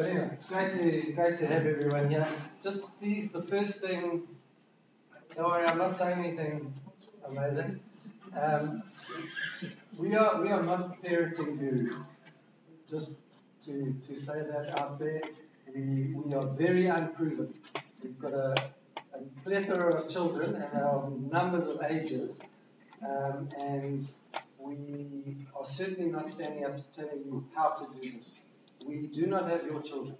But anyway, it's great to great to have everyone here. Just please, the first thing. Don't worry, I'm not saying anything amazing. Um, we are we are not parenting gurus. Just to, to say that out there, we, we are very unproven. We've got a, a plethora of children and of numbers of ages, um, and we are certainly not standing up to telling you how to do this. We do not have your children.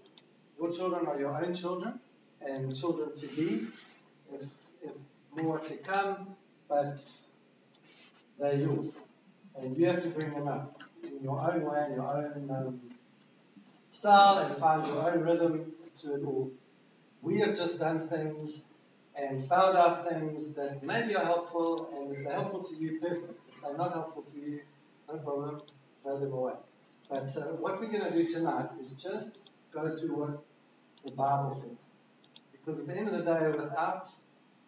Your children are your own children and children to be, if, if more to come, but they're yours. And you have to bring them up in your own way, in your own um, style, and find your own rhythm to it all. We have just done things and found out things that maybe are helpful, and if they're helpful to you, perfect. If they're not helpful for you, no problem, throw them away. But uh, what we're going to do tonight is just go through what the Bible says. Because at the end of the day, without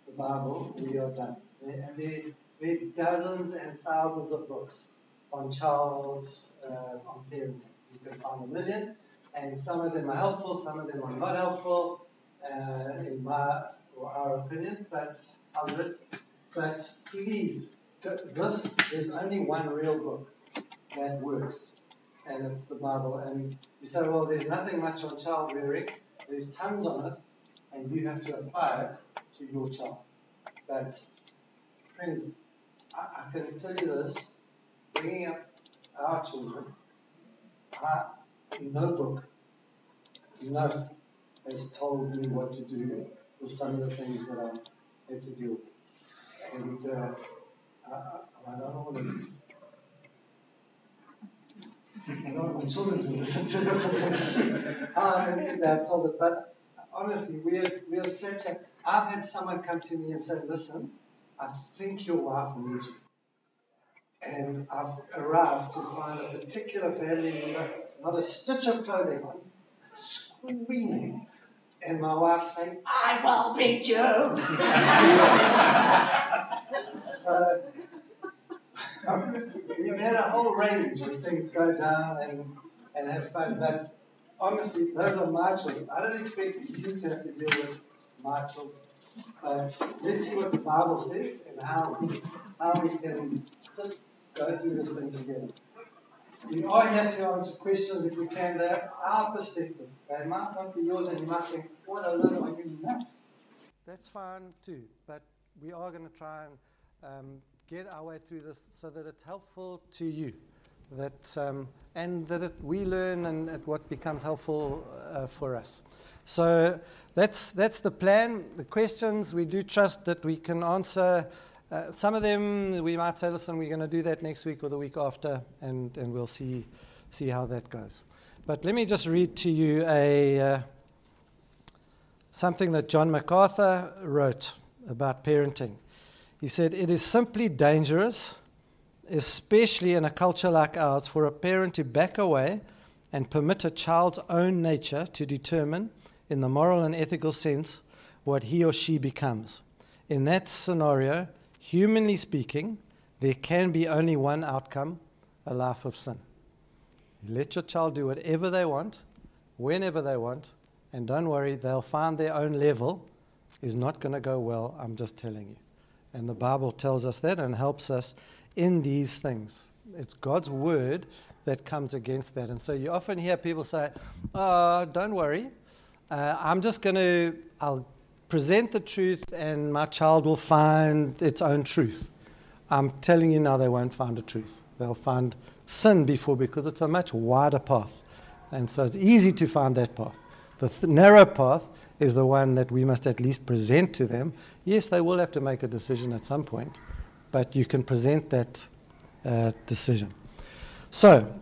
the Bible, we are done. There, and there, there are dozens and thousands of books on child, uh, on parenting. You can find a million, and some of them are helpful, some of them are not helpful, uh, in my or our opinion. But I'll. But please, this there's only one real book that works and it's the Bible. And you say, well, there's nothing much on child rearing. There's tons on it, and you have to apply it to your child. But, friends, I, I can tell you this bringing up our children, I, no book, enough has told me what to do with some of the things that I've had to deal with. And uh, I, I don't want to I don't want children to listen to this. I don't think they've told it, but honestly, we have we have here. I've had someone come to me and say, "Listen, I think your wife needs you," and I've arrived to find a particular family member, not a stitch of clothing on, screaming, and my wife saying, "I will beat you." so We've had a whole range of things go down and, and have fun, but honestly, those are my children. I don't expect you to have to deal with my children. But let's see what the Bible says and how how we can just go through this thing together. We are here to answer questions if we can. They're our perspective. They might not be yours, and you might think, what a little are you nuts? That's fine too, but we are going to try and um, get our way through this so that it's helpful to you. That, um, and that it, we learn and at what becomes helpful uh, for us. So that's, that's the plan. The questions, we do trust that we can answer. Uh, some of them we might say, listen, we're going to do that next week or the week after, and, and we'll see, see how that goes. But let me just read to you a, uh, something that John MacArthur wrote about parenting. He said, It is simply dangerous, especially in a culture like ours, for a parent to back away and permit a child's own nature to determine, in the moral and ethical sense, what he or she becomes. In that scenario, humanly speaking, there can be only one outcome a life of sin. let your child do whatever they want, whenever they want, and don't worry, they'll find their own level is not going to go well, I'm just telling you. And the Bible tells us that and helps us in these things. It's God's word that comes against that. And so you often hear people say, Oh, don't worry. Uh, I'm just going to, I'll present the truth and my child will find its own truth. I'm telling you now, they won't find a truth. They'll find sin before because it's a much wider path. And so it's easy to find that path. The th- narrow path is the one that we must at least present to them. Yes, they will have to make a decision at some point, but you can present that uh, decision. So,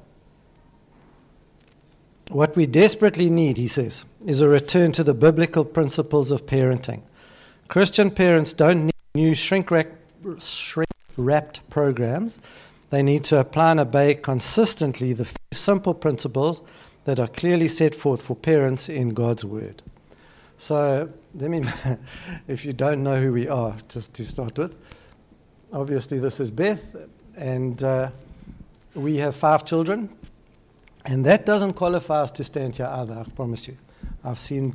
what we desperately need, he says, is a return to the biblical principles of parenting. Christian parents don't need new shrink wrapped programs. They need to apply and obey consistently the simple principles that are clearly set forth for parents in God's Word. So let me, if you don't know who we are, just to start with, obviously this is Beth, and uh, we have five children. And that doesn't qualify us to stand here either, I promise you. I've seen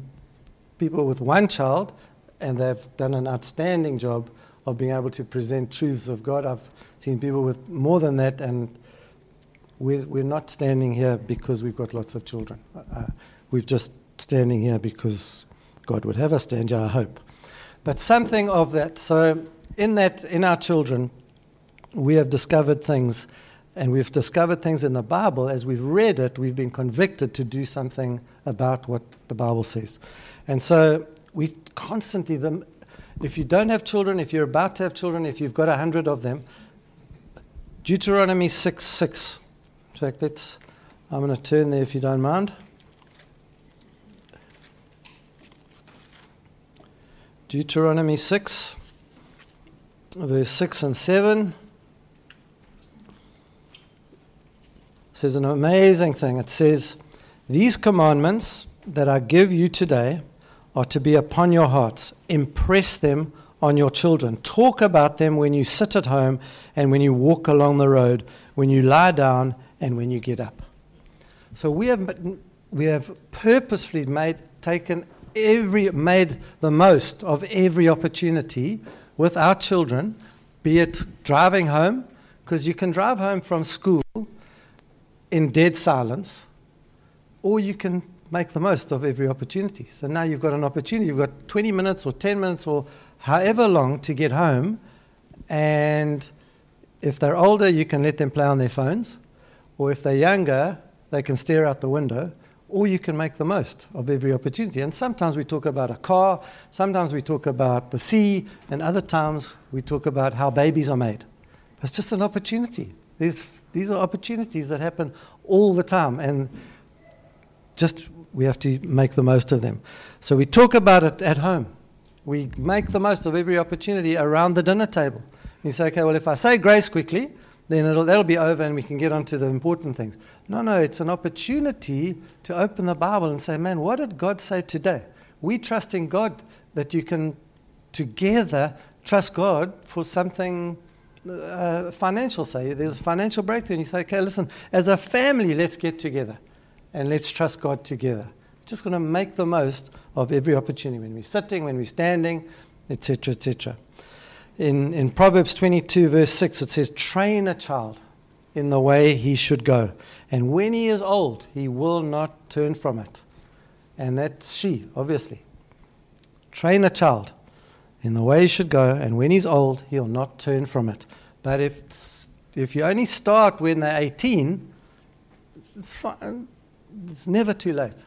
people with one child, and they've done an outstanding job of being able to present truths of God. I've seen people with more than that, and we're, we're not standing here because we've got lots of children. Uh, we're just standing here because God would have us here, I hope. But something of that. So, in that, in our children, we have discovered things, and we've discovered things in the Bible. As we've read it, we've been convicted to do something about what the Bible says. And so, we constantly, the, if you don't have children, if you're about to have children, if you've got a hundred of them, Deuteronomy 6 6. In fact, let's, I'm going to turn there if you don't mind. Deuteronomy 6, verse 6 and 7. says an amazing thing. It says, These commandments that I give you today are to be upon your hearts. Impress them on your children. Talk about them when you sit at home and when you walk along the road, when you lie down and when you get up. So we have, we have purposefully made, taken every, made the most of every opportunity with our children, be it driving home, because you can drive home from school in dead silence, or you can make the most of every opportunity. So now you've got an opportunity. You've got 20 minutes or 10 minutes or however long to get home. And if they're older, you can let them play on their phones. Or if they're younger, they can stare out the window or you can make the most of every opportunity. And sometimes we talk about a car, sometimes we talk about the sea, and other times we talk about how babies are made. It's just an opportunity. These, these are opportunities that happen all the time, and just we have to make the most of them. So we talk about it at home. We make the most of every opportunity around the dinner table. You say, okay, well, if I say grace quickly, then it'll, that'll be over and we can get on to the important things. No, no, it's an opportunity to open the Bible and say, man, what did God say today? We trust in God that you can together trust God for something uh, financial, say. There's a financial breakthrough, and you say, okay, listen, as a family, let's get together and let's trust God together. Just going to make the most of every opportunity when we're sitting, when we're standing, etc., etc in, in Proverbs 22, verse 6, it says, Train a child in the way he should go. And when he is old, he will not turn from it. And that's she, obviously. Train a child in the way he should go, and when he's old, he'll not turn from it. But if, if you only start when they're 18, it's fine. It's never too late.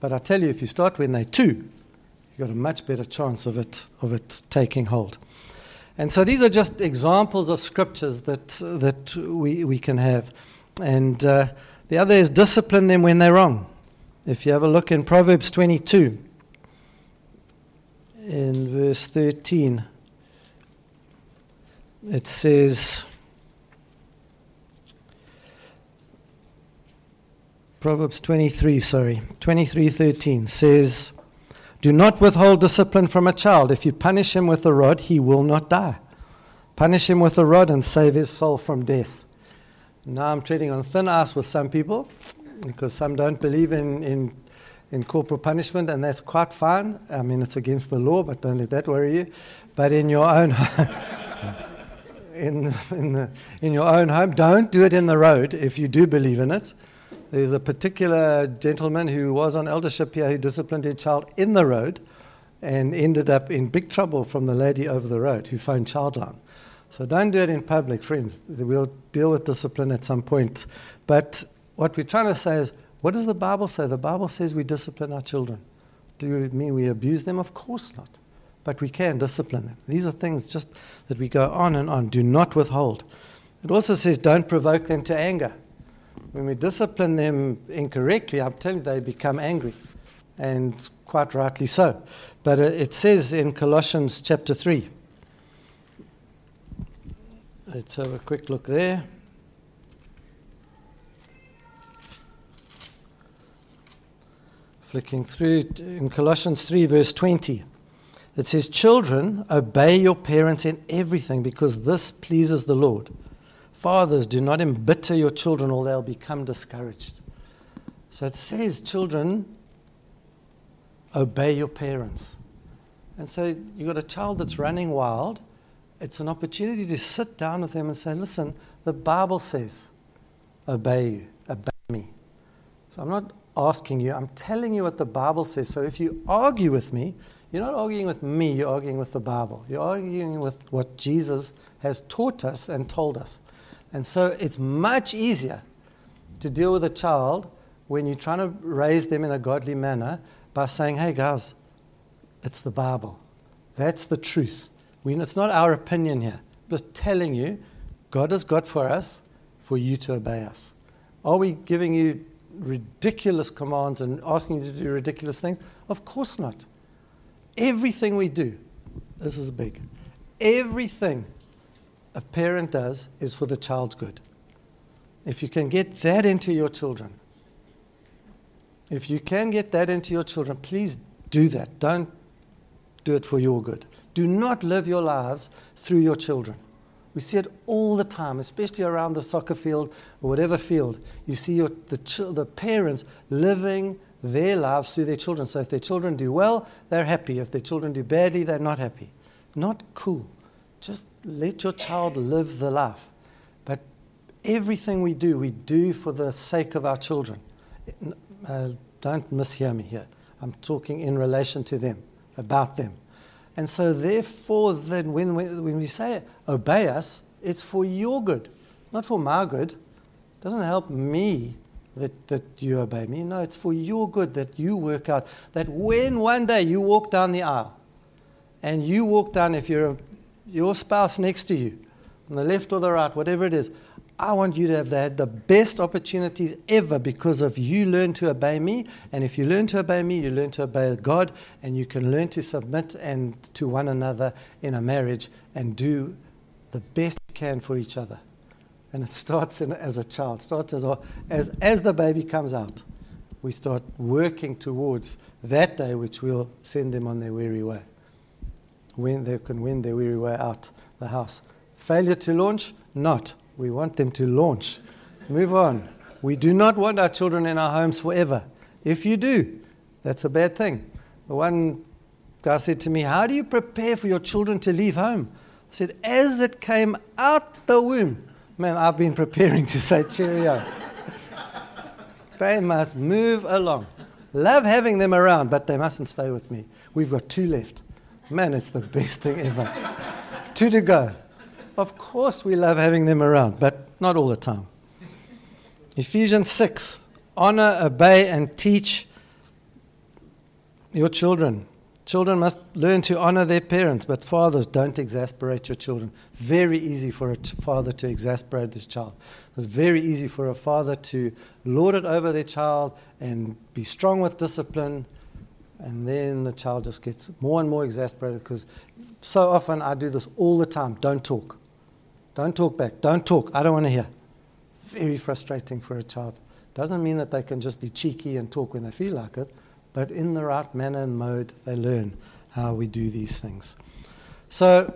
But I tell you, if you start when they're two, you've got a much better chance of it, of it taking hold. And so these are just examples of scriptures that, that we, we can have. And uh, the other is discipline them when they're wrong. If you have a look in Proverbs 22, in verse 13, it says, Proverbs 23, sorry, 23:13 says, do not withhold discipline from a child. If you punish him with a rod, he will not die. Punish him with a rod and save his soul from death. Now I'm treading on thin ice with some people because some don't believe in, in, in corporal punishment, and that's quite fine. I mean, it's against the law, but don't let that worry you. But in your own in, in, the, in your own home, don't do it in the road if you do believe in it. There's a particular gentleman who was on eldership here who disciplined his child in the road and ended up in big trouble from the lady over the road who phoned Childline. So don't do it in public, friends. We'll deal with discipline at some point. But what we're trying to say is, what does the Bible say? The Bible says we discipline our children. Do it mean we abuse them? Of course not. But we can discipline them. These are things just that we go on and on. Do not withhold. It also says, don't provoke them to anger when we discipline them incorrectly, I'm telling you, they become angry, and quite rightly so. But it says in Colossians chapter 3, let's have a quick look there. Flicking through in Colossians 3, verse 20, it says, Children, obey your parents in everything because this pleases the Lord. Fathers, do not embitter your children or they'll become discouraged. So it says, children, obey your parents. And so you've got a child that's running wild. It's an opportunity to sit down with them and say, listen, the Bible says, obey you, obey me. So I'm not asking you, I'm telling you what the Bible says. So if you argue with me, you're not arguing with me, you're arguing with the Bible. You're arguing with what Jesus has taught us and told us. And so it's much easier to deal with a child when you're trying to raise them in a godly manner by saying, hey guys, it's the Bible. That's the truth. We, it's not our opinion here. I'm just telling you, God has got for us for you to obey us. Are we giving you ridiculous commands and asking you to do ridiculous things? Of course not. Everything we do, this is big, everything a parent does is for the child's good. If you can get that into your children, if you can get that into your children, please do that. Don't do it for your good. Do not live your lives through your children. We see it all the time, especially around the soccer field or whatever field. You see your, the, the parents living their lives through their children. So if their children do well, they're happy. If their children do badly, they're not happy. Not cool. Just let your child live the life. But everything we do, we do for the sake of our children. Uh, don't mishear me here. I'm talking in relation to them, about them. And so, therefore, then when we, when we say obey us, it's for your good, not for my good. It doesn't help me that, that you obey me. No, it's for your good that you work out. That when one day you walk down the aisle and you walk down, if you're a, your spouse next to you, on the left or the right, whatever it is, I want you to have had the best opportunities ever because of you learn to obey me. And if you learn to obey me, you learn to obey God, and you can learn to submit and to one another in a marriage and do the best you can for each other. And it starts in, as a child, starts as, as, as the baby comes out. We start working towards that day which will send them on their weary way. When they can win their weary way out the house. Failure to launch? Not. We want them to launch. Move on. We do not want our children in our homes forever. If you do, that's a bad thing. One guy said to me, How do you prepare for your children to leave home? I said, As it came out the womb. Man, I've been preparing to say cheerio. they must move along. Love having them around, but they mustn't stay with me. We've got two left. Man, it's the best thing ever. two to go. Of course, we love having them around, but not all the time. Ephesians 6 honor, obey, and teach your children. Children must learn to honor their parents, but fathers, don't exasperate your children. Very easy for a father to exasperate his child. It's very easy for a father to lord it over their child and be strong with discipline, and then the child just gets more and more exasperated because so often I do this all the time don't talk. Don't talk back. Don't talk. I don't want to hear. Very frustrating for a child. Doesn't mean that they can just be cheeky and talk when they feel like it, but in the right manner and mode, they learn how we do these things. So,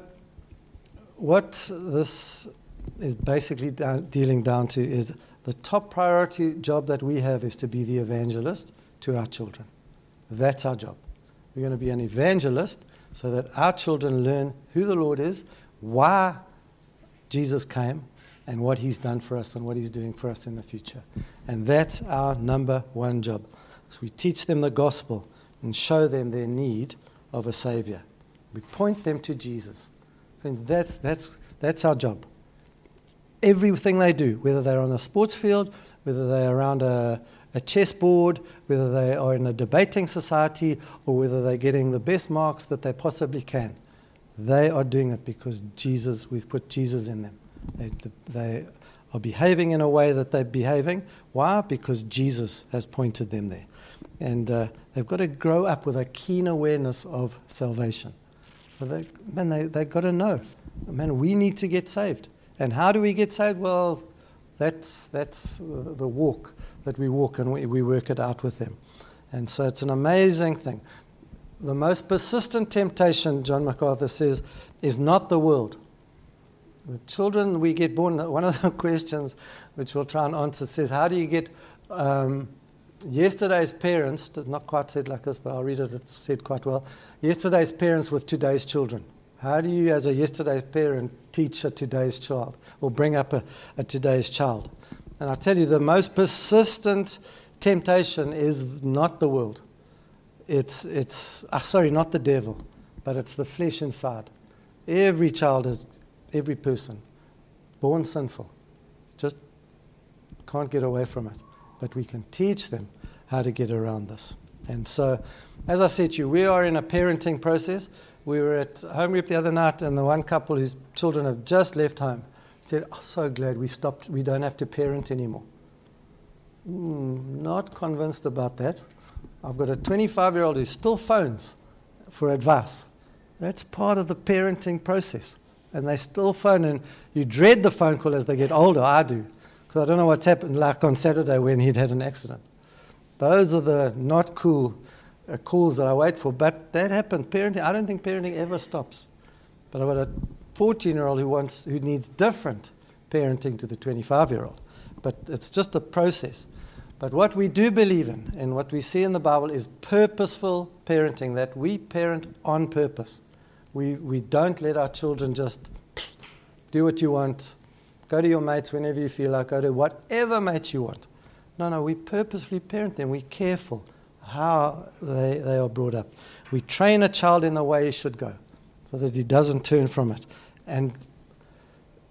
what this is basically dealing down to is the top priority job that we have is to be the evangelist to our children. That's our job. We're going to be an evangelist so that our children learn who the Lord is, why Jesus came and what he's done for us and what he's doing for us in the future. And that's our number one job. So we teach them the gospel and show them their need of a savior. We point them to Jesus. Friends, that's, that's, that's our job. Everything they do, whether they're on a sports field, whether they're around a, a chessboard, whether they are in a debating society, or whether they're getting the best marks that they possibly can they are doing it because Jesus, we've put Jesus in them. They, they are behaving in a way that they're behaving. Why? Because Jesus has pointed them there. And uh, they've got to grow up with a keen awareness of salvation. So they, man, they, they've got to know, man, we need to get saved. And how do we get saved? Well, that's, that's the walk that we walk and we, we work it out with them. And so it's an amazing thing the most persistent temptation, John MacArthur says, is not the world. The children we get born, one of the questions which we'll try and answer says, How do you get um, yesterday's parents, does not quite said like this, but I'll read it, it's said quite well. Yesterday's parents with today's children. How do you, as a yesterday's parent, teach a today's child or bring up a, a today's child? And I tell you, the most persistent temptation is not the world. It's, it's uh, sorry, not the devil, but it's the flesh inside. Every child is, every person, born sinful. Just can't get away from it. But we can teach them how to get around this. And so, as I said to you, we are in a parenting process. We were at home group the other night, and the one couple whose children have just left home said, oh, so glad we stopped, we don't have to parent anymore. Mm, not convinced about that. I've got a 25 year old who still phones for advice. That's part of the parenting process. And they still phone, and you dread the phone call as they get older. I do, because I don't know what's happened, like on Saturday when he'd had an accident. Those are the not cool uh, calls that I wait for. But that happened. Parenting, I don't think parenting ever stops. But I've got a 14 year old who, wants, who needs different parenting to the 25 year old. But it's just a process. But what we do believe in and what we see in the Bible is purposeful parenting, that we parent on purpose. We, we don't let our children just do what you want, go to your mates whenever you feel like, go to whatever mates you want. No, no, we purposefully parent them. We're careful how they, they are brought up. We train a child in the way he should go so that he doesn't turn from it. And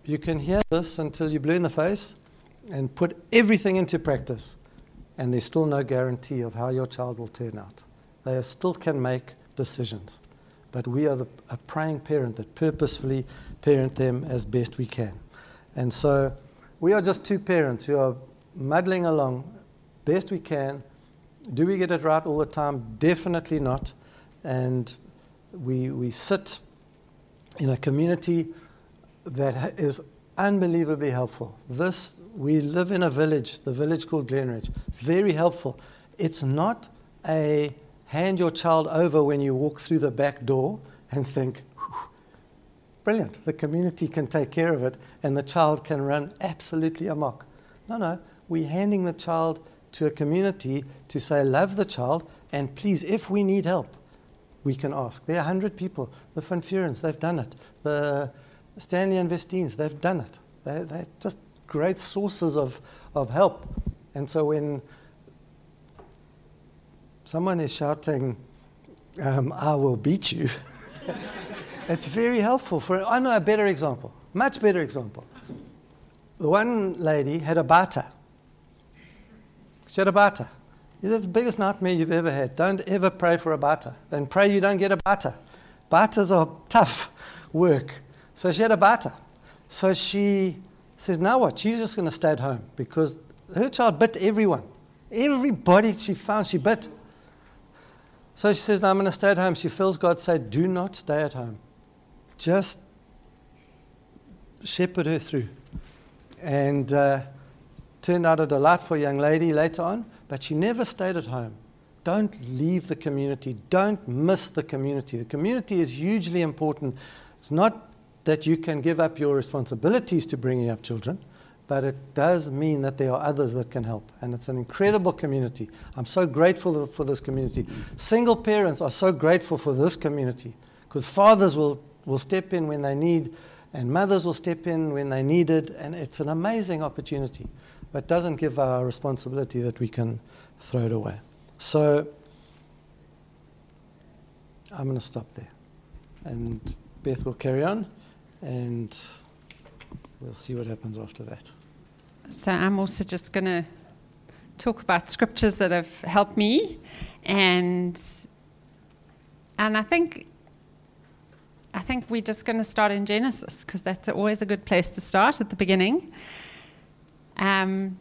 you can hear this until you're blue in the face and put everything into practice, and there's still no guarantee of how your child will turn out. They still can make decisions. But we are the, a praying parent that purposefully parent them as best we can. And so we are just two parents who are muddling along best we can. Do we get it right all the time? Definitely not. And we, we sit in a community that is unbelievably helpful. This, we live in a village, the village called Glenridge. Very helpful. It's not a hand your child over when you walk through the back door and think, brilliant, the community can take care of it and the child can run absolutely amok. No, no, we're handing the child to a community to say, love the child, and please, if we need help, we can ask. There are 100 people. The Van Furens, they've done it. The Stanley and Vestines, they've done it. They're, they're just great sources of, of help. And so when someone is shouting, um, I will beat you, it's very helpful. For, I know a better example, much better example. The one lady had a bata. She had a bata. That's the biggest nightmare you've ever had. Don't ever pray for a bata. And pray you don't get a bata. Batas are tough work. So she had a bata. So she says, now what? She's just going to stay at home because her child bit everyone. Everybody she found, she bit. So she says, no, I'm going to stay at home. She feels God say, do not stay at home. Just shepherd her through. And uh, turned out a delightful young lady later on but she never stayed at home. Don't leave the community. Don't miss the community. The community is hugely important. It's not that you can give up your responsibilities to bringing up children, but it does mean that there are others that can help. And it's an incredible community. I'm so grateful for this community. Single parents are so grateful for this community because fathers will, will step in when they need, and mothers will step in when they need it, and it's an amazing opportunity but doesn't give our responsibility that we can throw it away. So I'm going to stop there. And Beth will carry on, and we'll see what happens after that. So I'm also just going to talk about scriptures that have helped me, and and I think I think we're just going to start in Genesis because that's always a good place to start at the beginning. Um,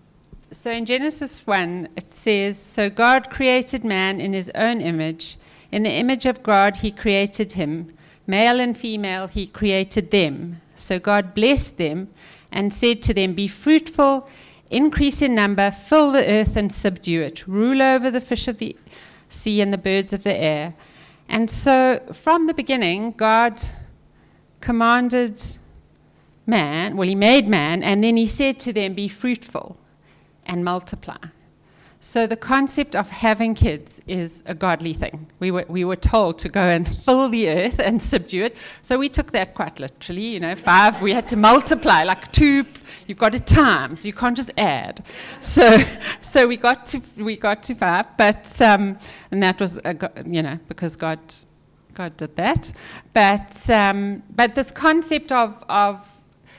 so in Genesis 1, it says So God created man in his own image. In the image of God, he created him. Male and female, he created them. So God blessed them and said to them, Be fruitful, increase in number, fill the earth and subdue it, rule over the fish of the sea and the birds of the air. And so from the beginning, God commanded man, well, he made man, and then he said to them, Be fruitful and multiply. So the concept of having kids is a godly thing. We were, we were told to go and fill the earth and subdue it. So we took that quite literally, you know, five, we had to multiply, like two, you've got to times, you can't just add. So, so we, got to, we got to five, but, um, and that was, a, you know, because God, God did that. But, um, but this concept of, of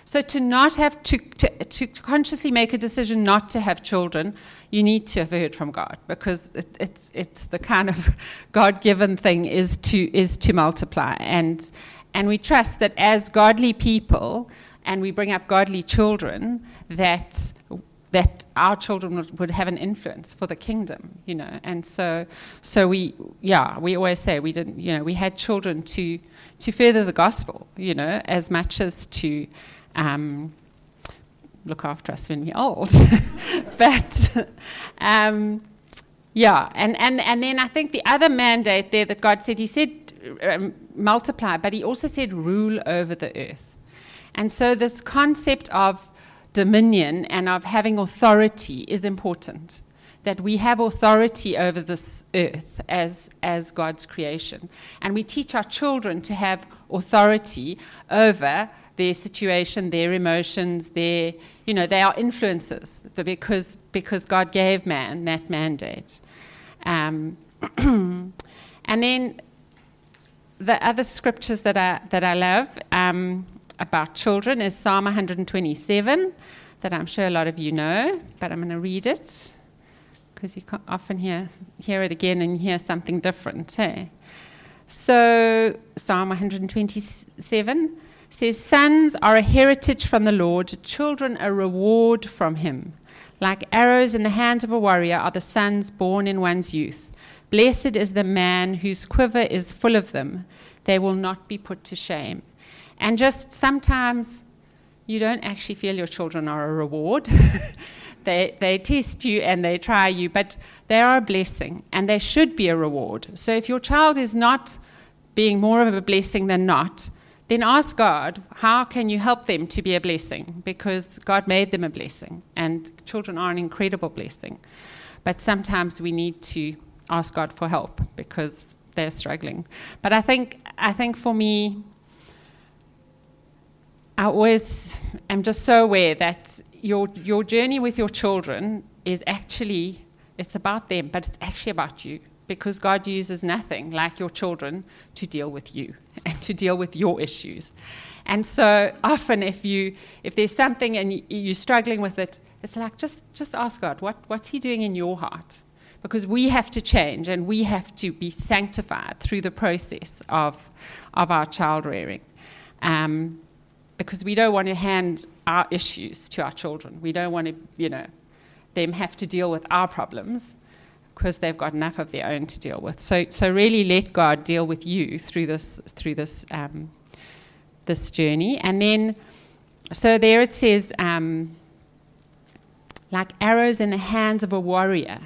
so to not have to, to, to consciously make a decision not to have children, you need to have heard from God because it, it's it's the kind of God-given thing is to is to multiply. And and we trust that as godly people and we bring up godly children that that our children would, would, have an influence for the kingdom, you know, and so, so we, yeah, we always say we didn't, you know, we had children to, to further the gospel, you know, as much as to, um, look after us when we're old. but um, yeah, and, and, and then I think the other mandate there that God said, He said um, multiply, but He also said rule over the earth. And so this concept of dominion and of having authority is important. That we have authority over this earth as, as God's creation. And we teach our children to have authority over their situation, their emotions, their, you know, they are influences because, because God gave man that mandate. Um, and then the other scriptures that I, that I love um, about children is Psalm 127, that I'm sure a lot of you know, but I'm going to read it because you often hear, hear it again and hear something different. Hey? So, Psalm 127 says, Sons are a heritage from the Lord, children a reward from him. Like arrows in the hands of a warrior are the sons born in one's youth. Blessed is the man whose quiver is full of them. They will not be put to shame. And just sometimes you don't actually feel your children are a reward. they, they test you and they try you, but they are a blessing and they should be a reward. So if your child is not being more of a blessing than not, then ask God, how can you help them to be a blessing? Because God made them a blessing, and children are an incredible blessing. But sometimes we need to ask God for help because they're struggling. But I think, I think for me, I always am just so aware that your, your journey with your children is actually, it's about them, but it's actually about you because God uses nothing like your children to deal with you and to deal with your issues. And so often, if you if there's something and you, are struggling with it, it's like just just ask God, what what's He doing in your heart? Because we have to change and we have to be sanctified through the process of of our child rearing. Um, because we don't want to hand our issues to our children. We don't want to, you know, them have to deal with our problems because they've got enough of their own to deal with. So, so really let God deal with you through this through this um, this journey, and then so there it says, um, like arrows in the hands of a warrior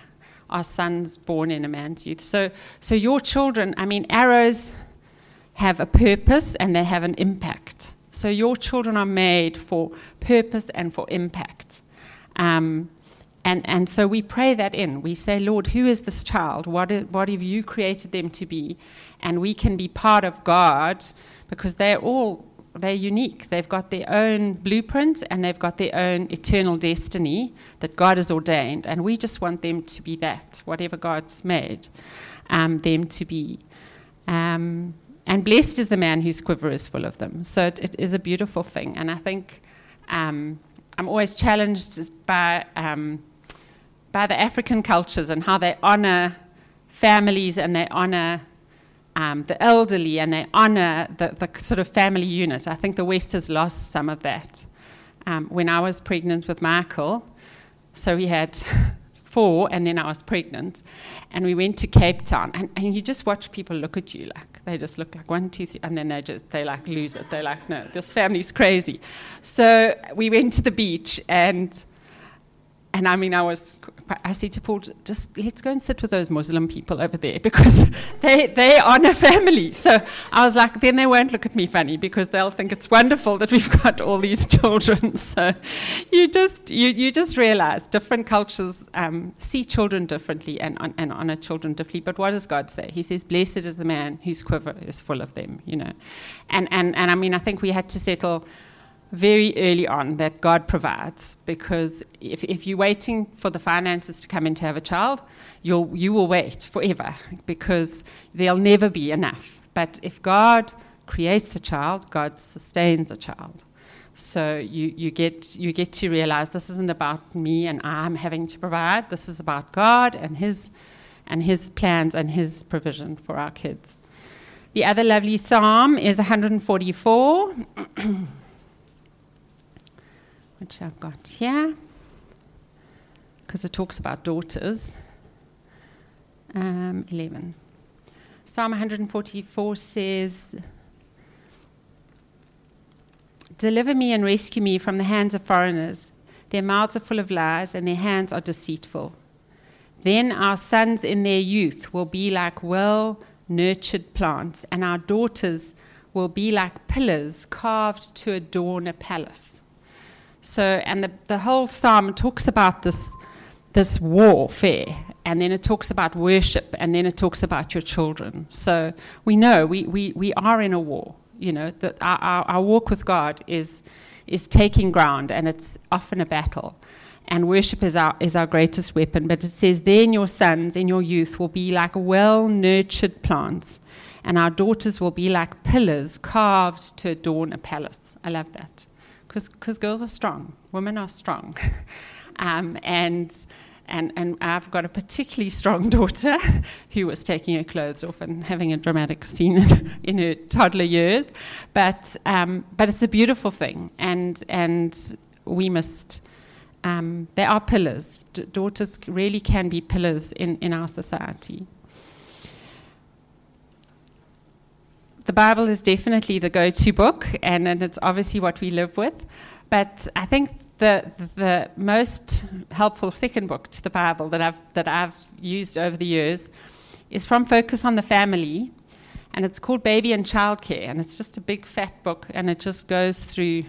are sons born in a man's youth. So, so your children, I mean, arrows have a purpose and they have an impact. So your children are made for purpose and for impact. Um, and, and so we pray that in. We say, Lord, who is this child? What, what have you created them to be? And we can be part of God because they're all they're unique. They've got their own blueprint and they've got their own eternal destiny that God has ordained. And we just want them to be that, whatever God's made um, them to be. Um, and blessed is the man whose quiver is full of them. So it, it is a beautiful thing. And I think um, I'm always challenged by um, by the African cultures and how they honor families and they honor um, the elderly and they honor the, the, sort of family unit. I think the West has lost some of that. Um, when I was pregnant with Michael, so we had four, and then I was pregnant, and we went to Cape Town, and, and you just watch people look at you like they just look like one, two, three, and then they just they like lose it. They're like, no, this family's crazy. So we went to the beach and and I mean, I was I, said to Paul, just let's go and sit with those Muslim people over there because they, they are a family. So I was like, then they won't look at me funny because they'll think it's wonderful that we've got all these children. So you just, you, you just realize different cultures um, see children differently and, and honor children differently. But what does God say? He says, blessed is the man whose quiver is full of them, you know. And, and, and I mean, I think we had to settle very early on that God provides because if, if you're waiting for the finances to come in to have a child, you'll, you will wait forever because there'll never be enough. But if God creates a child, God sustains a child. So you, you, get, you get to realize this isn't about me and I'm having to provide. This is about God and His, and his plans and His provision for our kids. The other lovely psalm is 144. which I've got here, because it talks about daughters. Um, 11. Psalm 144 says, Deliver me and rescue me from the hands of foreigners. Their mouths are full of lies, and their hands are deceitful. Then our sons in their youth will be like well nurtured plants, and our daughters will be like pillars carved to adorn a palace. So, and the, the whole psalm talks about this, this warfare, and then it talks about worship, and then it talks about your children. So we know we, we, we are in a war. You know, that our, our, our walk with God is, is taking ground, and it's often a battle. And worship is our, is our greatest weapon. But it says, Then your sons in your youth will be like well nurtured plants, and our daughters will be like pillars carved to adorn a palace. I love that because girls are strong, women are strong. um, and, and, and I've got a particularly strong daughter who was taking her clothes off and having a dramatic scene in her toddler years. But, um, but it's a beautiful thing, and, and we must. Um, there are pillars. D- daughters really can be pillars in, in our society. The Bible is definitely the go to book, and, and it's obviously what we live with. But I think the, the most helpful second book to the Bible that I've, that I've used over the years is from Focus on the Family, and it's called Baby and Childcare, and it's just a big fat book, and it just goes through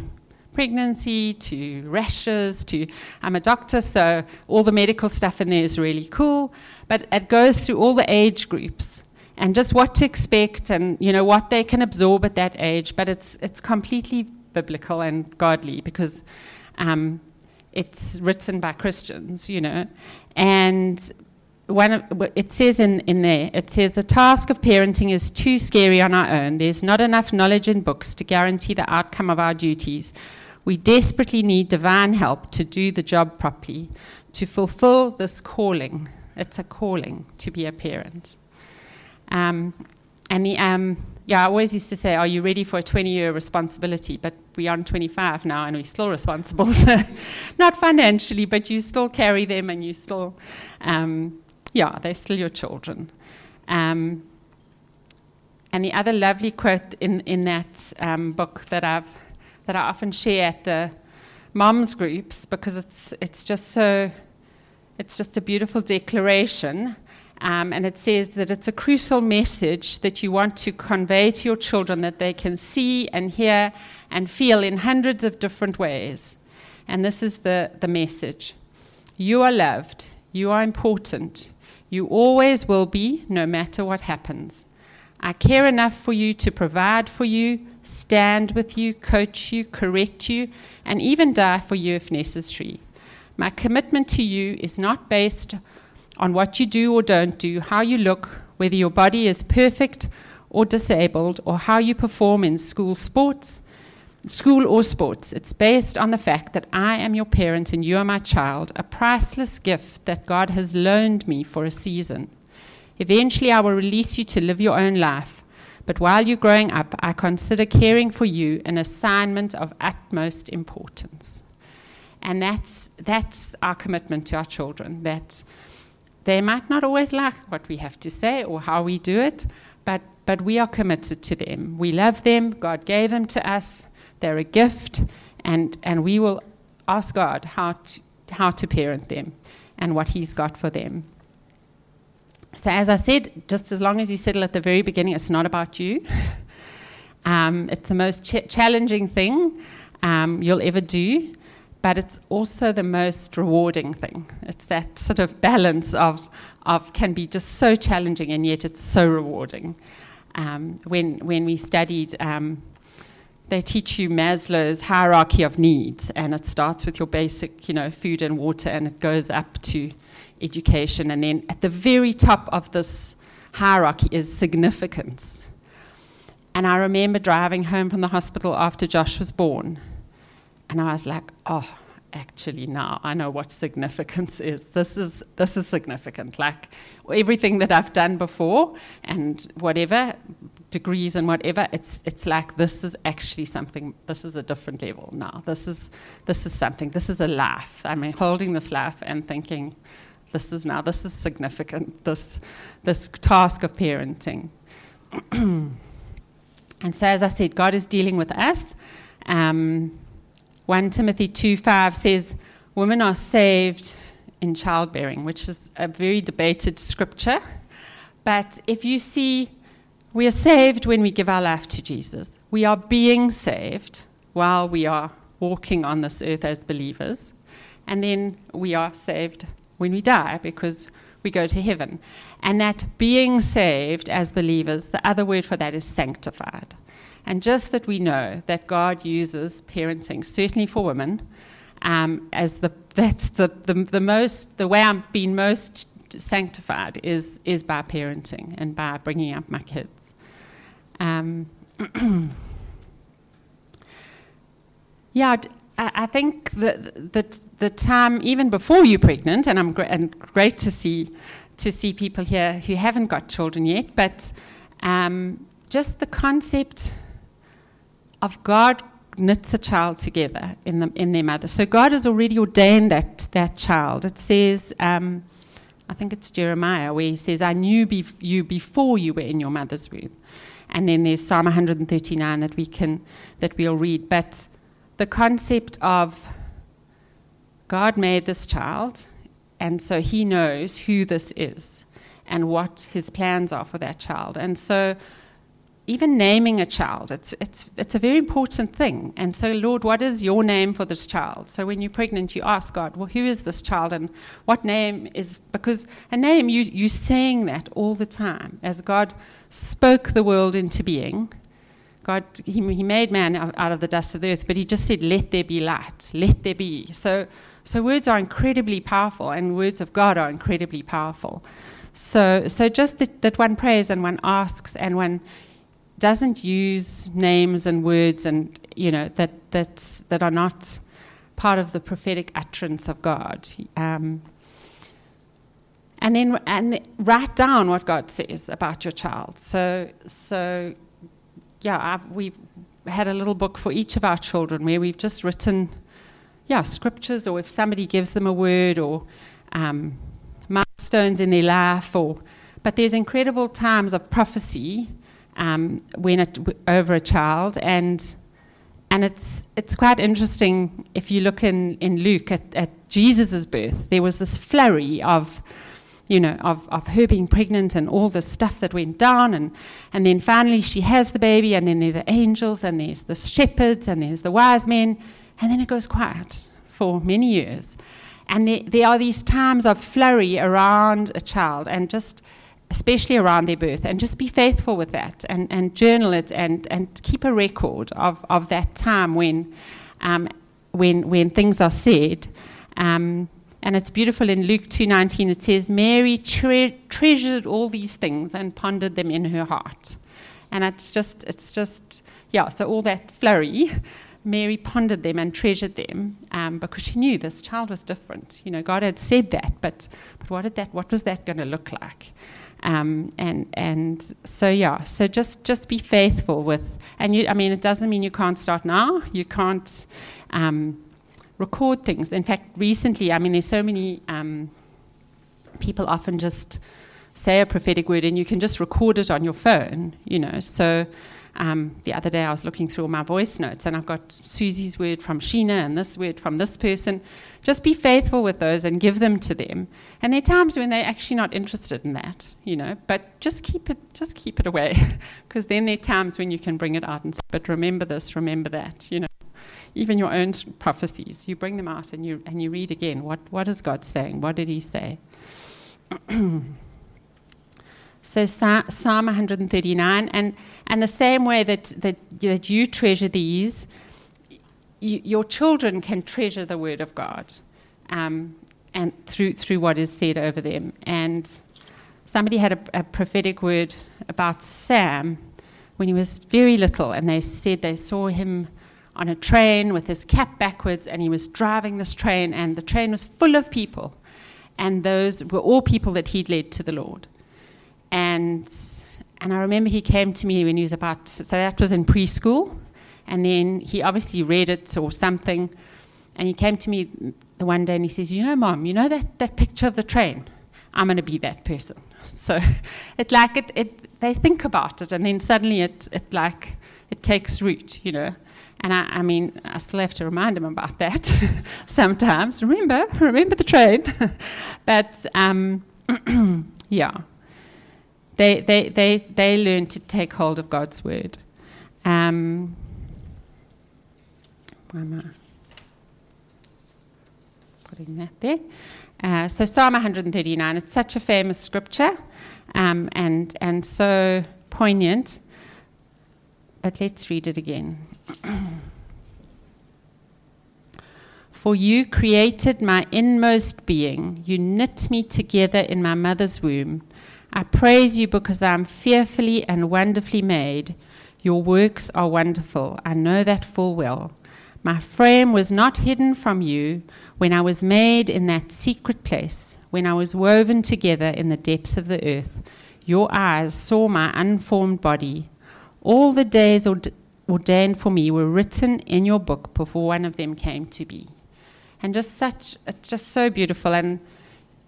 pregnancy to rashes to I'm a doctor, so all the medical stuff in there is really cool, but it goes through all the age groups and just what to expect and you know what they can absorb at that age. But it's it's completely biblical and godly because um, it's written by Christians, you know, and. One, it says in, in there, it says the task of parenting is too scary on our own. There's not enough knowledge in books to guarantee the outcome of our duties. We desperately need divine help to do the job properly, to fulfill this calling. It's a calling to be a parent. Um, and um, yeah, I always used to say, Are you ready for a 20 year responsibility? But we're on 25 now and we're still responsible. So not financially, but you still carry them and you still, um, yeah, they're still your children. Um, and the other lovely quote in, in that um, book that, I've, that I often share at the moms groups because it's, it's just so, it's just a beautiful declaration um, and it says that it's a crucial message that you want to convey to your children that they can see and hear and feel in hundreds of different ways. And this is the, the message You are loved, you are important, you always will be, no matter what happens. I care enough for you to provide for you, stand with you, coach you, correct you, and even die for you if necessary. My commitment to you is not based on what you do or don't do, how you look, whether your body is perfect or disabled, or how you perform in school sports, school or sports. It's based on the fact that I am your parent and you are my child, a priceless gift that God has loaned me for a season. Eventually, I will release you to live your own life. But while you're growing up, I consider caring for you an assignment of utmost importance. And that's, that's our commitment to our children. That they might not always like what we have to say or how we do it, but, but we are committed to them. We love them. God gave them to us. They're a gift, and, and we will ask God how to, how to parent them. and what He's got for them. So, as I said, just as long as you settle at the very beginning, it's not about you. um, it's the most ch- challenging thing um, you'll ever do, but it's also the most rewarding thing. It's that sort of balance of, of can be just so challenging and yet it's so rewarding. Um, when, when we studied, um, they teach you Maslow's hierarchy of needs, and it starts with your basic, you know, food and water, and it goes up to education. And then at the very top of this hierarchy is significance. And I remember driving home from the hospital after Josh was born. And I was like, oh, actually now I know what significance is. This is this is significant. Like everything that I've done before and whatever degrees and whatever, it's it's like this is actually something this is a different level now. This is this is something. This is a life. I mean holding this life and thinking this is now this is significant, this this task of parenting. and so as I said, God is dealing with us. Um, 1 Timothy 2 5 says, Women are saved in childbearing, which is a very debated scripture. But if you see, we are saved when we give our life to Jesus. We are being saved while we are walking on this earth as believers. And then we are saved when we die because we go to heaven. And that being saved as believers, the other word for that is sanctified. And just that we know that God uses parenting, certainly for women, um, as the that's the, the, the most the way I'm being most sanctified is is by parenting and by bringing up my kids. Um, yeah, I think that the, the time even before you're pregnant, and I'm and great to see to see people here who haven't got children yet, but um, just the concept of God knits a child together in, the, in their mother. So God has already ordained that, that child. It says, um, I think it's Jeremiah, where he says, I knew bef- you before you were in your mother's womb. And then there's Psalm 139 that we can that we'll read. But the concept of God made this child, and so he knows who this is and what his plans are for that child. And so even naming a child, it's, it's, it's a very important thing. And so, Lord, what is your name for this child? So, when you're pregnant, you ask God, well, who is this child and what name is, because a name, you, you're saying that all the time. As God spoke the world into being, God, he, he made man out of the dust of the earth, but he just said, let there be light, let there be. So, so words are incredibly powerful, and words of God are incredibly powerful. So, so just that, that one prays and one asks and one doesn't use names and words and you know that that's, that are not part of the prophetic utterance of God. Um, and then and write down what God says about your child. So so yeah, I, we've had a little book for each of our children where we've just written yeah scriptures or if somebody gives them a word or um, milestones in their life or but there's incredible times of prophecy um, when it, over a child, and and it's it's quite interesting if you look in in Luke at, at Jesus' birth. There was this flurry of you know, of, of her being pregnant and all the stuff that went down. And, and then finally she has the baby, and then there are the angels, and there's the shepherds, and there's the wise men. And then it goes quiet for many years. And there, there are these times of flurry around a child, and just especially around their birth, and just be faithful with that and, and journal it and, and keep a record of, of that time when, um, when, when things are said. Um, and it's beautiful in Luke 2:19 it says Mary tre- treasured all these things and pondered them in her heart. And it's just it's just yeah, so all that flurry Mary pondered them and treasured them um, because she knew this child was different. You know, God had said that, but, but what did that? What was that going to look like? Um, and and so yeah, so just just be faithful with. And you, I mean, it doesn't mean you can't start now. You can't um, record things. In fact, recently, I mean, there's so many um, people often just say a prophetic word, and you can just record it on your phone. You know, so. Um, the other day I was looking through all my voice notes and I've got Susie's word from Sheena and this word from this person. Just be faithful with those and give them to them. And there are times when they're actually not interested in that, you know, but just keep it, just keep it away. Because then there are times when you can bring it out and say, but remember this, remember that, you know. Even your own prophecies, you bring them out and you, and you read again. What, what is God saying? What did He say? So Psalm 139, and, and the same way that, that, that you treasure these, you, your children can treasure the Word of God, um, and through through what is said over them. And somebody had a, a prophetic word about Sam when he was very little, and they said they saw him on a train with his cap backwards, and he was driving this train, and the train was full of people, and those were all people that he'd led to the Lord and and I remember he came to me when he was about so that was in preschool, and then he obviously read it or something, and he came to me the one day and he says, "You know, mom, you know that that picture of the train? I'm going to be that person." So it like it, it they think about it, and then suddenly it it like it takes root, you know. And I, I, mean, I still have to remind him about that sometimes. Remember, remember the train. but um, yeah, they, they, they, they learn to take hold of God's word. Um, why am I putting that there? Uh, so Psalm 139, it's such a famous scripture um, and, and so poignant. But let's read it again. For you created my inmost being. You knit me together in my mother's womb. I praise you because I am fearfully and wonderfully made. Your works are wonderful. I know that full well. My frame was not hidden from you when I was made in that secret place, when I was woven together in the depths of the earth. Your eyes saw my unformed body. All the days ordained for me were written in your book before one of them came to be. And just such, it's just so beautiful. And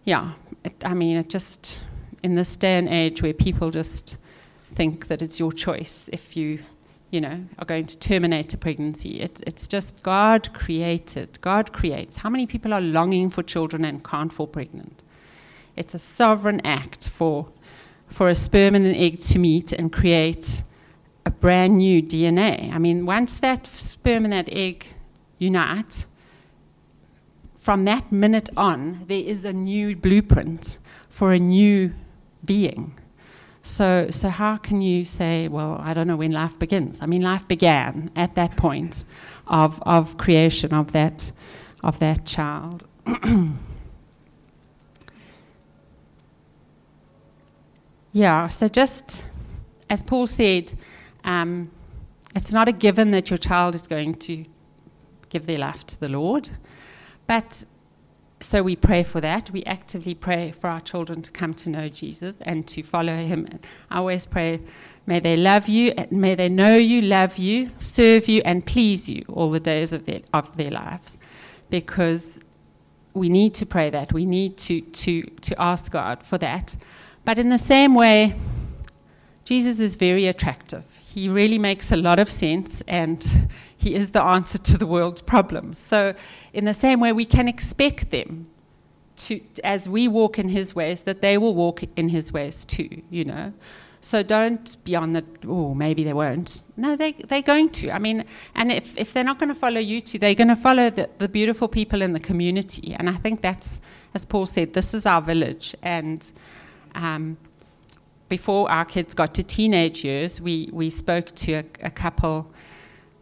yeah, it, I mean, it just in this day and age where people just think that it's your choice if you, you know, are going to terminate a pregnancy. It's, it's just God created. God creates. How many people are longing for children and can't fall pregnant? It's a sovereign act for, for a sperm and an egg to meet and create a brand new DNA. I mean, once that sperm and that egg unite, from that minute on, there is a new blueprint for a new being. So, so how can you say, well, I don't know when life begins? I mean, life began at that point of, of creation of that, of that child. yeah, so just as Paul said, um, it's not a given that your child is going to give their life to the Lord, but so we pray for that. We actively pray for our children to come to know Jesus and to follow him. I always pray, may they love you, may they know you, love you, serve you, and please you all the days of their, of their lives. Because we need to pray that. We need to, to, to ask God for that. But in the same way, Jesus is very attractive. He really makes a lot of sense and he is the answer to the world's problems. So, in the same way, we can expect them to, as we walk in His ways, that they will walk in His ways too, you know. So don't be on the, oh, maybe they won't. No, they, they're going to. I mean, and if, if they're not going to follow you two, they're going to follow the, the beautiful people in the community. And I think that's, as Paul said, this is our village. And um, before our kids got to teenage years, we, we spoke to a, a couple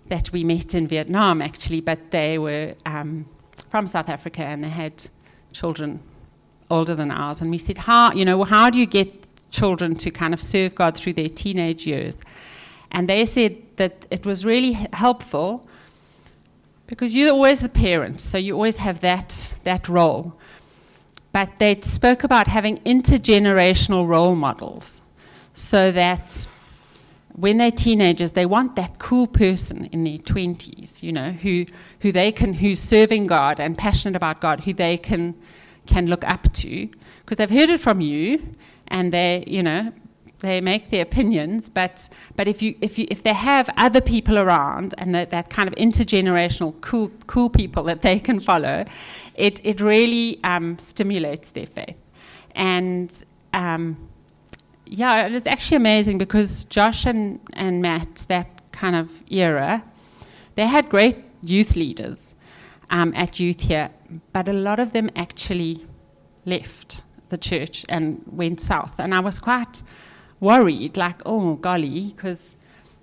that we met in Vietnam, actually, but they were um, from South Africa and they had children older than ours. And we said, how, you know, how do you get children to kind of serve God through their teenage years? And they said that it was really helpful because you're always the parent, so you always have that, that role. But they spoke about having intergenerational role models so that when they're teenagers, they want that cool person in their 20s, you know, who, who they can, who's serving God and passionate about God, who they can, can look up to, because they've heard it from you, and they, you know, they make their opinions, but but if you if you if they have other people around and that, that kind of intergenerational cool cool people that they can follow, it it really um, stimulates their faith, and um, yeah, it was actually amazing because Josh and and Matt that kind of era, they had great youth leaders um, at youth here, but a lot of them actually left the church and went south, and I was quite worried, like, oh, golly, because,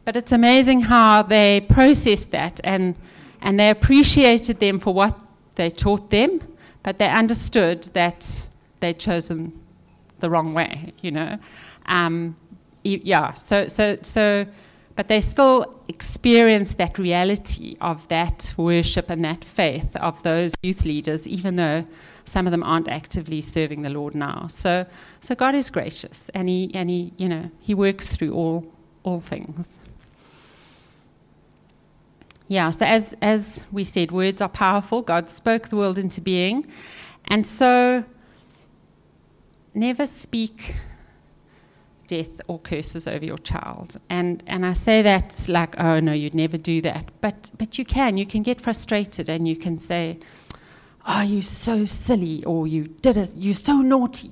but it's amazing how they processed that and, and they appreciated them for what they taught them, but they understood that they'd chosen the wrong way, you know. Um, yeah, so, so, so, but they still experience that reality of that worship and that faith of those youth leaders, even though some of them aren't actively serving the Lord now. So, so God is gracious, and He, and He, you know, He works through all, all things. Yeah. So as as we said, words are powerful. God spoke the world into being, and so never speak death or curses over your child. And and I say that like, oh no, you'd never do that. But but you can. You can get frustrated and you can say, oh, you so silly, or you did it, you're so naughty.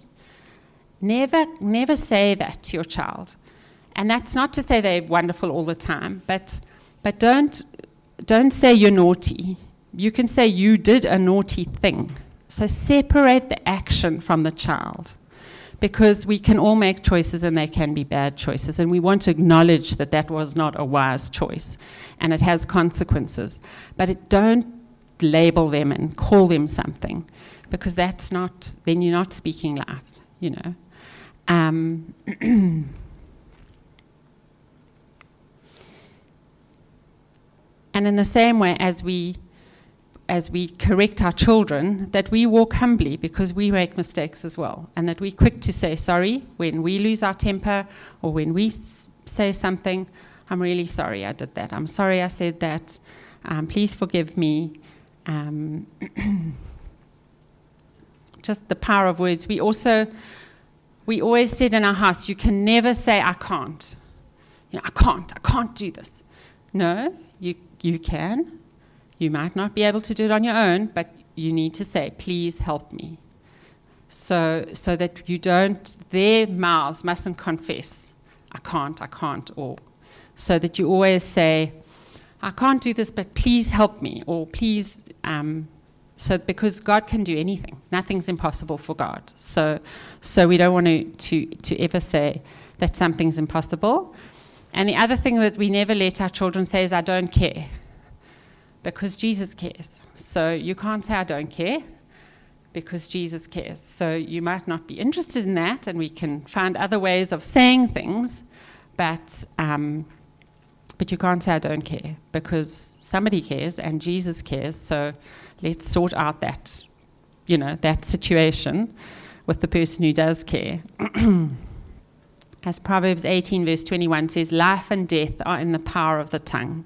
Never, never say that to your child. And that's not to say they're wonderful all the time, but, but don't, don't say you're naughty. You can say you did a naughty thing. So separate the action from the child. Because we can all make choices and they can be bad choices. And we want to acknowledge that that was not a wise choice and it has consequences. But it, don't label them and call them something because that's not, then you're not speaking life, you know. Um, and in the same way as we as we correct our children, that we walk humbly because we make mistakes as well, and that we're quick to say sorry when we lose our temper or when we say something. I'm really sorry I did that. I'm sorry I said that. Um, please forgive me. Um, just the power of words. We also, we always said in our house, you can never say, I can't. You know, I can't, I can't do this. No, you, you can. You might not be able to do it on your own, but you need to say, please help me. So, so that you don't, their mouths mustn't confess, I can't, I can't, or so that you always say, I can't do this, but please help me, or please. Um, so because God can do anything, nothing's impossible for God. So, so we don't want to, to, to ever say that something's impossible. And the other thing that we never let our children say is, I don't care. Because Jesus cares. So you can't say, I don't care, because Jesus cares. So you might not be interested in that, and we can find other ways of saying things, but. Um, but you can't say, I don't care, because somebody cares and Jesus cares. So let's sort out that, you know, that situation with the person who does care. As Proverbs 18, verse 21 says, life and death are in the power of the tongue.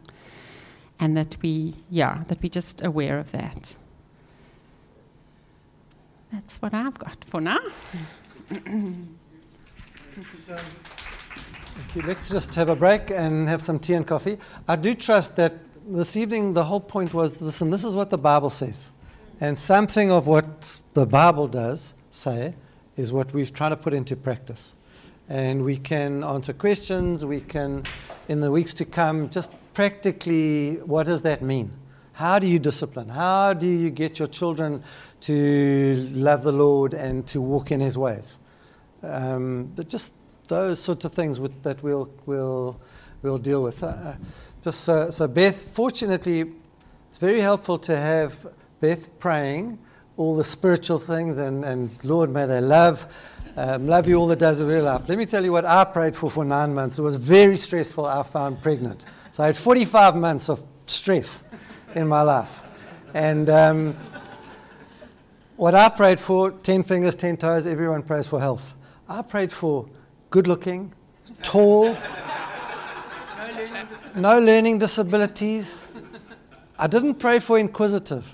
And that we, yeah, that we're just aware of that. That's what I've got for now. Thank you. Let's just have a break and have some tea and coffee. I do trust that this evening the whole point was listen, this is what the Bible says. And something of what the Bible does say is what we've tried to put into practice. And we can answer questions, we can, in the weeks to come, just practically, what does that mean? How do you discipline? How do you get your children to love the Lord and to walk in His ways? Um, but just those sorts of things with, that we'll, we'll, we'll deal with. Uh, just so, so, Beth, fortunately, it's very helpful to have Beth praying all the spiritual things, and, and Lord, may they love. Um, love you all the days of your life. Let me tell you what I prayed for for nine months. It was very stressful. I found pregnant. So I had 45 months of stress in my life. And um, what I prayed for 10 fingers, 10 toes, everyone prays for health. I prayed for good looking, tall, no learning disabilities. I didn't pray for inquisitive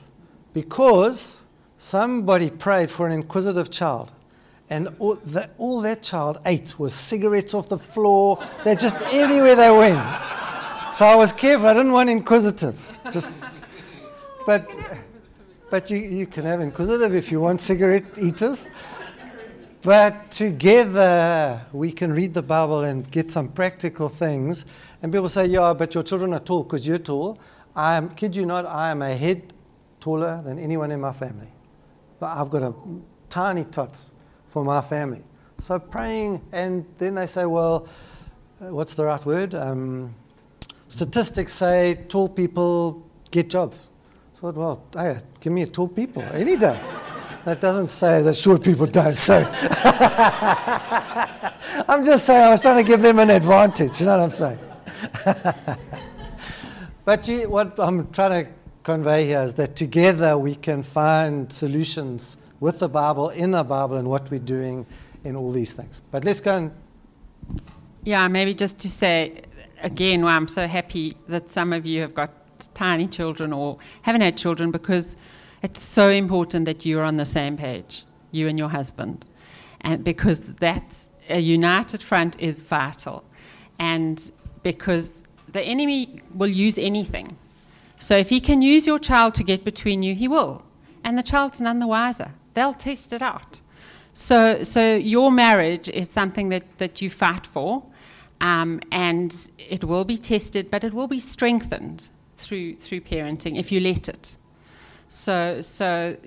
because somebody prayed for an inquisitive child. And all that, all that child ate was cigarettes off the floor. They're just everywhere they went. So I was careful. I didn't want inquisitive. Just, but, but you, you can have inquisitive if you want cigarette eaters. But together we can read the Bible and get some practical things. And people say, yeah, but your children are tall because you're tall. I am, kid you not, I am a head taller than anyone in my family. But I've got a tiny tots for my family. So praying, and then they say, well, uh, what's the right word? Um, statistics say tall people get jobs. So I thought, well, hey, give me a tall people any day. That doesn't say that short people don't. So I'm just saying I was trying to give them an advantage. You know what I'm saying? but you, what I'm trying to convey here is that together we can find solutions with the Bible, in the Bible, and what we're doing in all these things. But let's go and. Yeah, maybe just to say again why I'm so happy that some of you have got tiny children or haven't had children because it's so important that you're on the same page, you and your husband. And because that's a united front is vital. And because the enemy will use anything. So if he can use your child to get between you, he will. And the child's none the wiser. They'll test it out. So, so your marriage is something that, that you fight for, um, and it will be tested, but it will be strengthened through, through parenting if you let it. So, so,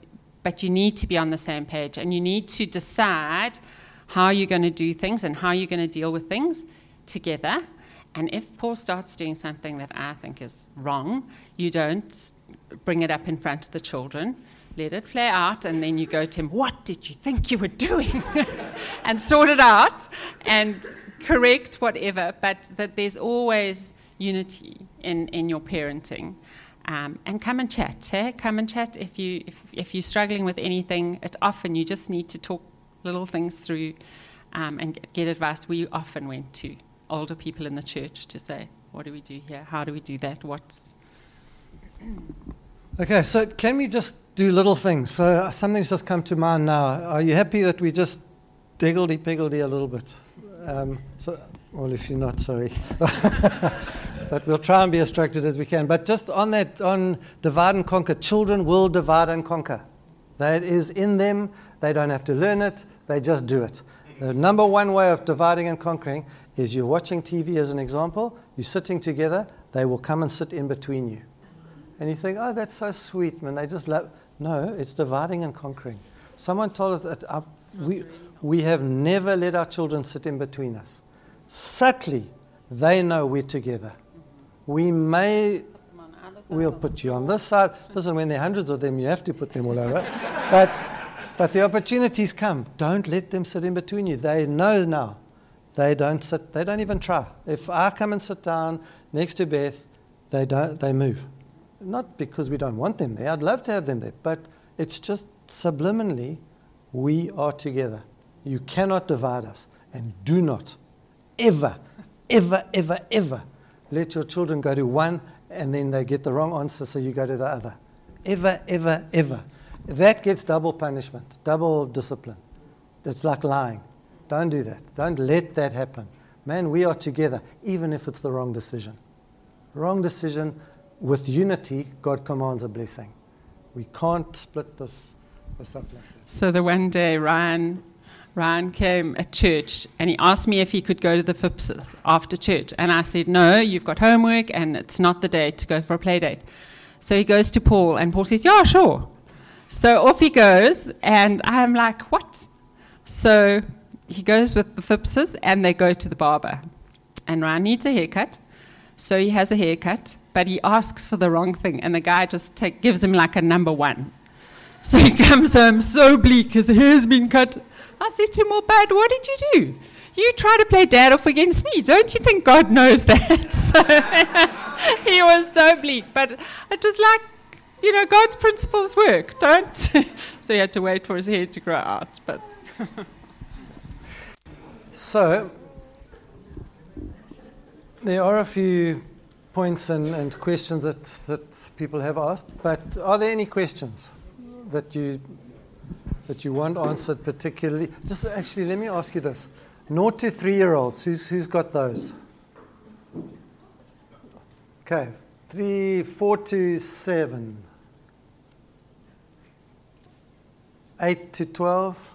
but you need to be on the same page and you need to decide how you're going to do things and how you're going to deal with things together. And if Paul starts doing something that I think is wrong, you don't bring it up in front of the children. Let it play out, and then you go to him, What did you think you were doing? and sort it out and correct whatever, but that there's always unity in, in your parenting. Um, and come and chat. Eh? Come and chat if you if, if you're struggling with anything. It often you just need to talk little things through um, and get, get advice. We often went to older people in the church to say, "What do we do here? How do we do that? What's?" Okay, so can we just do little things? So uh, something's just come to mind now. Are you happy that we just diggledy piggledy a little bit? Um, so, well, if you're not, sorry. but we'll try and be as structured as we can. But just on that, on divide and conquer, children will divide and conquer. That is in them. They don't have to learn it, they just do it. The number one way of dividing and conquering is you're watching TV as an example, you're sitting together, they will come and sit in between you. And you think, oh, that's so sweet, man. They just love. No, it's dividing and conquering. Someone told us that our, we, we have never let our children sit in between us. Subtly, they know we're together. We may, we'll put you on this side. Listen, when there are hundreds of them, you have to put them all over. but, but the opportunities come. Don't let them sit in between you. They know now. They don't sit, they don't even try. If I come and sit down next to Beth, they, don't, they move. Not because we don't want them there, I'd love to have them there, but it's just subliminally, we are together. You cannot divide us. And do not, ever, ever, ever, ever let your children go to one and then they get the wrong answer, so you go to the other. Ever, ever, ever. That gets double punishment, double discipline. It's like lying. Don't do that. Don't let that happen. Man, we are together, even if it's the wrong decision. Wrong decision, with unity, God commands a blessing. We can't split this, this up. So the one day Ryan Ryan came at church and he asked me if he could go to the Phipses after church. And I said, No, you've got homework and it's not the day to go for a play date. So he goes to Paul and Paul says, Yeah, sure. So off he goes and I'm like, What? So he goes with the Phipses and they go to the barber. And Ryan needs a haircut. So he has a haircut, but he asks for the wrong thing. And the guy just take, gives him like a number one. So he comes home so bleak, his hair's been cut I said to him, Well, Bud, what did you do? You try to play dad off against me. Don't you think God knows that? So he was so bleak. But it was like, you know, God's principles work. Don't. so he had to wait for his hair to grow out. But. so there are a few points and, and questions that, that people have asked, but are there any questions that you that you want answered particularly. Just actually, let me ask you this: naught to three-year-olds. Who's who's got those? Okay, three, four to seven, eight to twelve.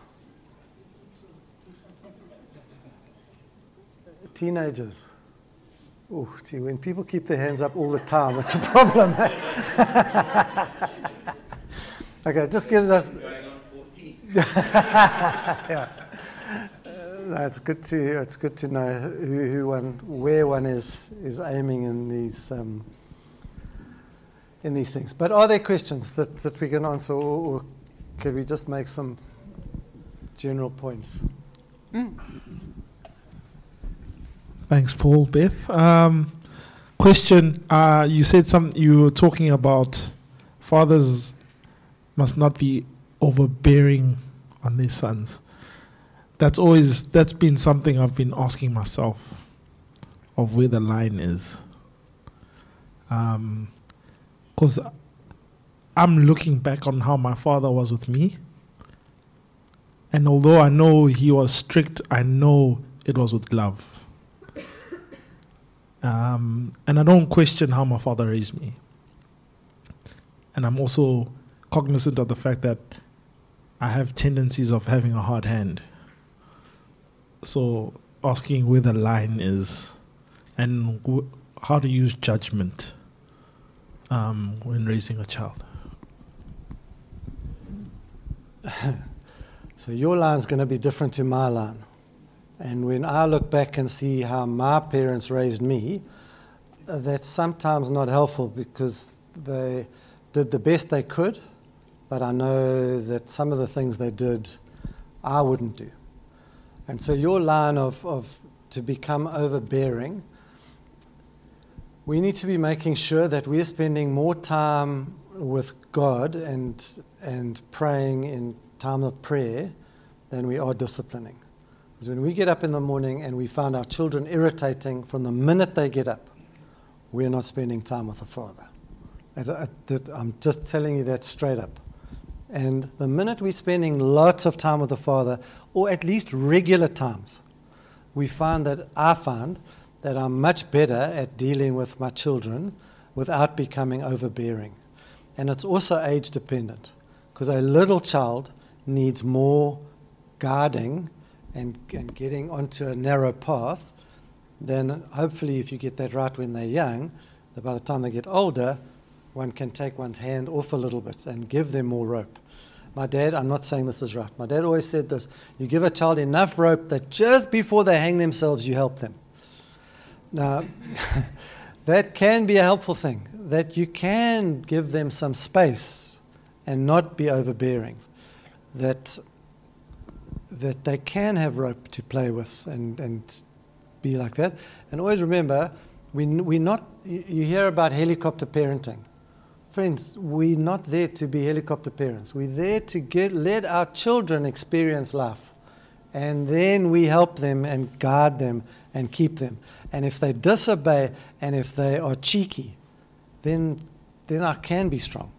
Teenagers. Oh, gee, when people keep their hands up all the time, it's a problem. okay, it just gives us. yeah. Uh, it's good to it's good to know who, who one where one is is aiming in these um, in these things. But are there questions that, that we can answer, or, or can we just make some general points? Mm. Thanks, Paul. Beth. Um, question: uh, You said some. You were talking about fathers must not be overbearing on their sons. That's always that's been something I've been asking myself of where the line is. Because I'm looking back on how my father was with me, and although I know he was strict, I know it was with love. Um, and I don't question how my father raised me. And I'm also cognizant of the fact that I have tendencies of having a hard hand. So asking where the line is and w- how to use judgment um, when raising a child. So your line's going to be different to my line. And when I look back and see how my parents raised me, that's sometimes not helpful because they did the best they could, but I know that some of the things they did I wouldn't do. And so your line of, of to become overbearing, we need to be making sure that we're spending more time with God and, and praying in time of prayer than we are disciplining. Because when we get up in the morning and we find our children irritating from the minute they get up, we're not spending time with the Father. Uh, I'm just telling you that straight up. And the minute we're spending lots of time with the Father, or at least regular times, we find that I find that I'm much better at dealing with my children without becoming overbearing. And it's also age dependent, because a little child needs more guarding and, and getting onto a narrow path, then hopefully, if you get that right when they're young, that by the time they get older, one can take one's hand off a little bit and give them more rope. My dad, I'm not saying this is right. My dad always said this you give a child enough rope that just before they hang themselves, you help them. Now, that can be a helpful thing, that you can give them some space and not be overbearing. That that they can have rope to play with and, and be like that. And always remember, we, we not, you hear about helicopter parenting. Friends, we're not there to be helicopter parents. We're there to get, let our children experience life. And then we help them and guard them and keep them. And if they disobey and if they are cheeky, then, then I can be strong.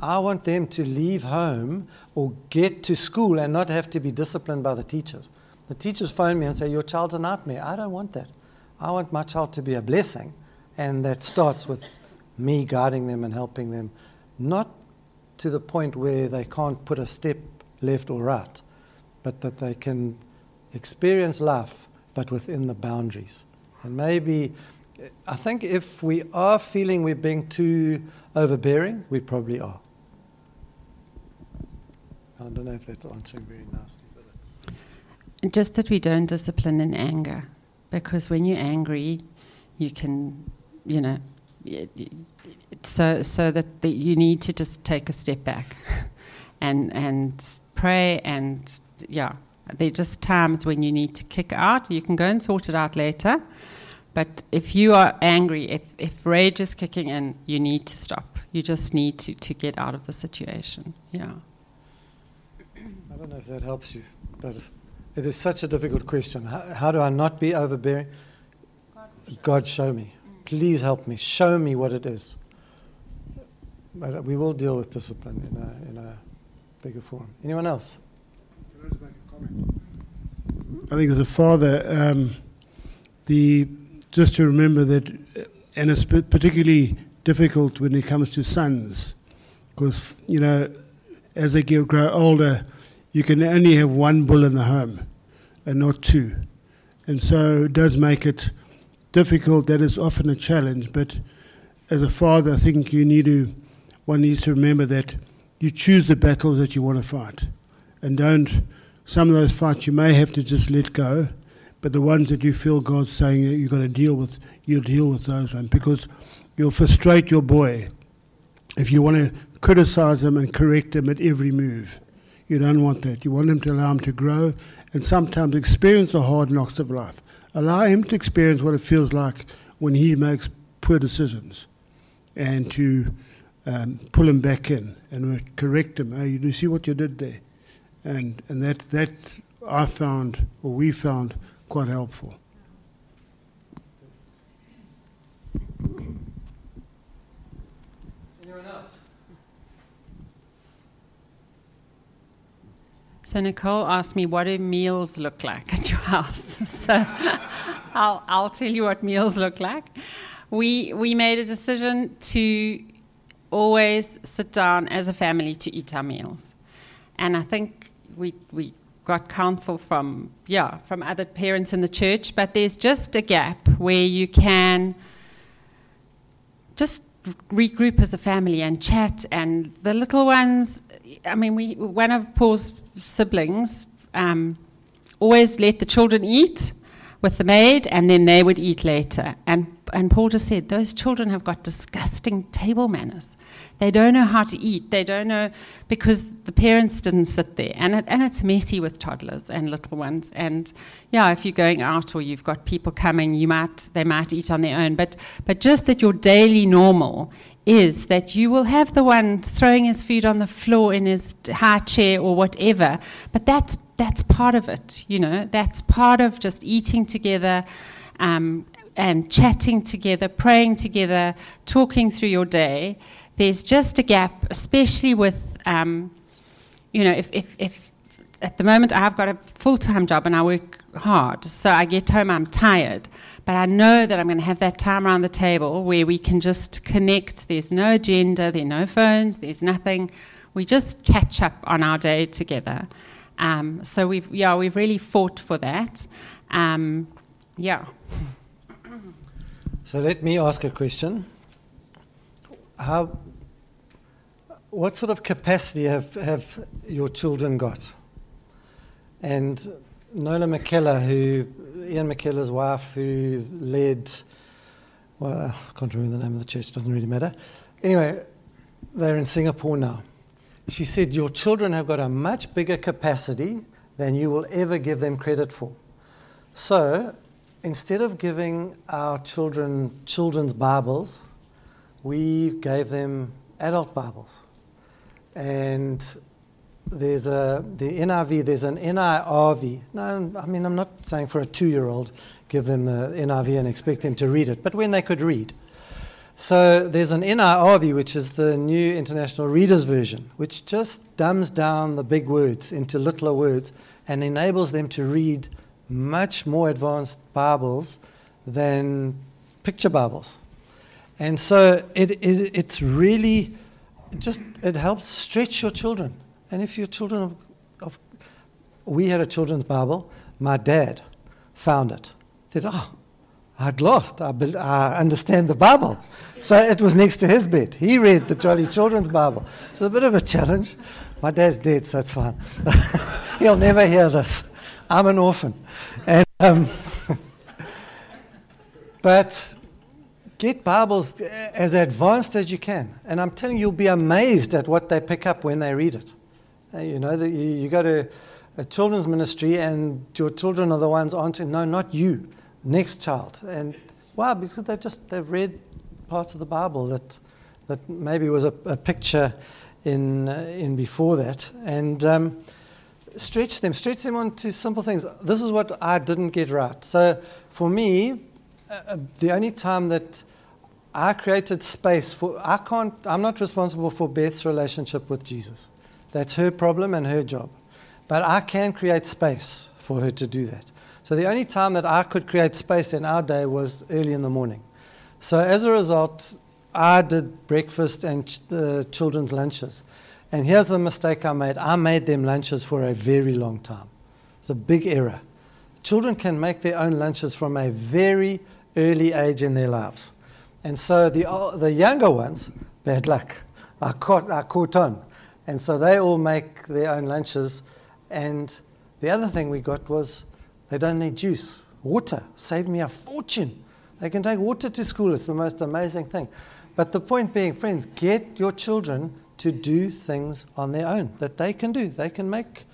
I want them to leave home or get to school and not have to be disciplined by the teachers. The teachers phone me and say, Your child's a nightmare. I don't want that. I want my child to be a blessing. And that starts with me guiding them and helping them, not to the point where they can't put a step left or right, but that they can experience life, but within the boundaries. And maybe, I think if we are feeling we're being too overbearing, we probably are. I don't know if that's answering very nicely, but it's. Just that we don't discipline in anger. Because when you're angry, you can, you know, so, so that the, you need to just take a step back and, and pray. And yeah, there are just times when you need to kick out. You can go and sort it out later. But if you are angry, if, if rage is kicking in, you need to stop. You just need to, to get out of the situation. Yeah. I don't know if that helps you, but it is such a difficult question. How, how do I not be overbearing? God, show me. Please help me. Show me what it is. But we will deal with discipline in a, in a bigger form. Anyone else? I think as a father, um, the just to remember that, and it's particularly difficult when it comes to sons, because you know, as they get, grow older, you can only have one bull in the home, and not two, and so it does make it difficult. That is often a challenge, but as a father, I think you need to, one needs to remember that you choose the battles that you want to fight, and don't some of those fights you may have to just let go, but the ones that you feel God's saying that you've got to deal with, you'll deal with those ones because you'll frustrate your boy if you want to criticize him and correct him at every move. You don't want that. You want him to allow him to grow and sometimes experience the hard knocks of life. Allow him to experience what it feels like when he makes poor decisions and to um, pull him back in and correct him. Oh, you see what you did there? and and that that I found or we found quite helpful. Anyone else? So Nicole asked me, "What do meals look like at your house?" so I'll I'll tell you what meals look like. We we made a decision to always sit down as a family to eat our meals, and I think we we got counsel from yeah from other parents in the church, but there's just a gap where you can just regroup as a family and chat and the little ones i mean we one of paul's siblings um, always let the children eat with the maid and then they would eat later and and paul just said those children have got disgusting table manners they don't know how to eat. They don't know because the parents didn't sit there. And, it, and it's messy with toddlers and little ones. And yeah, if you're going out or you've got people coming, you might, they might eat on their own. But, but just that your daily normal is that you will have the one throwing his food on the floor in his high chair or whatever. But that's, that's part of it, you know, that's part of just eating together. Um, and chatting together, praying together, talking through your day there's just a gap, especially with, um, you know, if, if, if at the moment I've got a full time job and I work hard, so I get home, I'm tired. But I know that I'm going to have that time around the table where we can just connect. There's no agenda, there are no phones, there's nothing. We just catch up on our day together. Um, so we've, yeah, we've really fought for that. Um, yeah. So let me ask a question. How what sort of capacity have, have your children got? And Nola McKellar, who Ian McKellar's wife, who led, well, I can't remember the name of the church, doesn't really matter. Anyway, they're in Singapore now. She said, Your children have got a much bigger capacity than you will ever give them credit for. So, instead of giving our children children's Bibles, we gave them adult Bibles and there's a the NIV. There's an NIRV. No, I mean I'm not saying for a two-year-old give them the NIV and expect them to read it, but when they could read. So there's an NIRV, which is the New International Reader's Version, which just dumbs down the big words into littler words and enables them to read much more advanced Bibles than picture Bibles. And so it is, it's really just it helps stretch your children. And if your children of, of we had a children's Bible, my dad found it. Said, "Oh, I'd lost. I, be, I understand the Bible." So it was next to his bed. He read the Jolly Children's Bible. So a bit of a challenge. My dad's dead, so it's fine. He'll never hear this. I'm an orphan, and um, but get Bibles as advanced as you can. And I'm telling you, you'll be amazed at what they pick up when they read it. Uh, you know, the, you, you, go to a children's ministry and your children are the ones answering, no, not you, next child. And wow, because they've just, they've read parts of the Bible that, that maybe was a, a picture in, uh, in before that. And um, stretch them, stretch them onto simple things. This is what I didn't get right. So for me, uh, the only time that I created space for, I can't, I'm not responsible for Beth's relationship with Jesus. That's her problem and her job. But I can create space for her to do that. So the only time that I could create space in our day was early in the morning. So as a result, I did breakfast and ch- the children's lunches. And here's the mistake I made I made them lunches for a very long time. It's a big error. Children can make their own lunches from a very early age in their lives. And so the, the younger ones, bad luck, are caught, are caught on. And so they all make their own lunches. And the other thing we got was they don't need juice. Water saved me a fortune. They can take water to school. It's the most amazing thing. But the point being, friends, get your children to do things on their own that they can do. They can make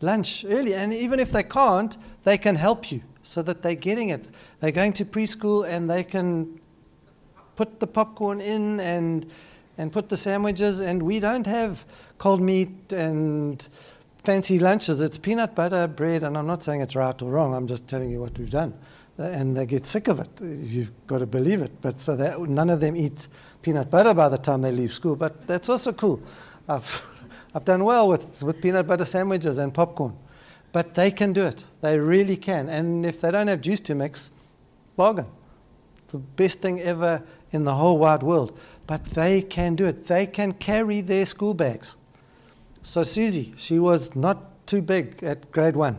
lunch early. And even if they can't, they can help you so that they're getting it. They're going to preschool and they can put the popcorn in and, and put the sandwiches. And we don't have cold meat and fancy lunches. It's peanut butter, bread. And I'm not saying it's right or wrong. I'm just telling you what we've done. Uh, and they get sick of it. You've got to believe it. But so that none of them eat peanut butter by the time they leave school. But that's also cool. I've, I've done well with, with peanut butter sandwiches and popcorn. But they can do it. They really can. And if they don't have juice to mix, bargain. It's the best thing ever in the whole wide world. But they can do it. They can carry their school bags. So Susie, she was not too big at grade one.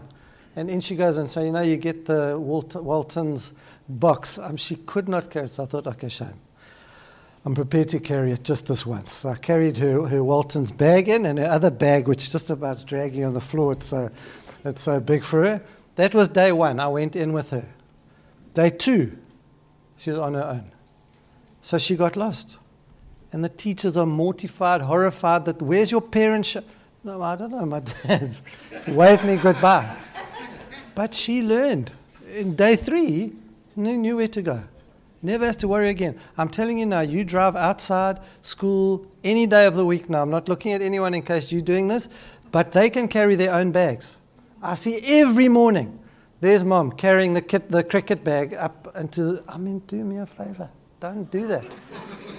And in she goes and so, you know, you get the Walt- Walton's box. Um, she could not carry it. So I thought, okay, shame. I'm prepared to carry it just this once. So I carried her, her Walton's bag in and her other bag, which just about dragging on the floor. It's so, it's so big for her. That was day one. I went in with her. Day two, she's on her own. So she got lost. And the teachers are mortified, horrified that, where's your parents? No, I don't know. My dad waved me goodbye. But she learned. In day three, knew where to go. Never has to worry again. I'm telling you now, you drive outside school any day of the week now. I'm not looking at anyone in case you're doing this, but they can carry their own bags. I see every morning. There's mom carrying the, kit, the cricket bag up into. I mean, do me a favor. Don't do that.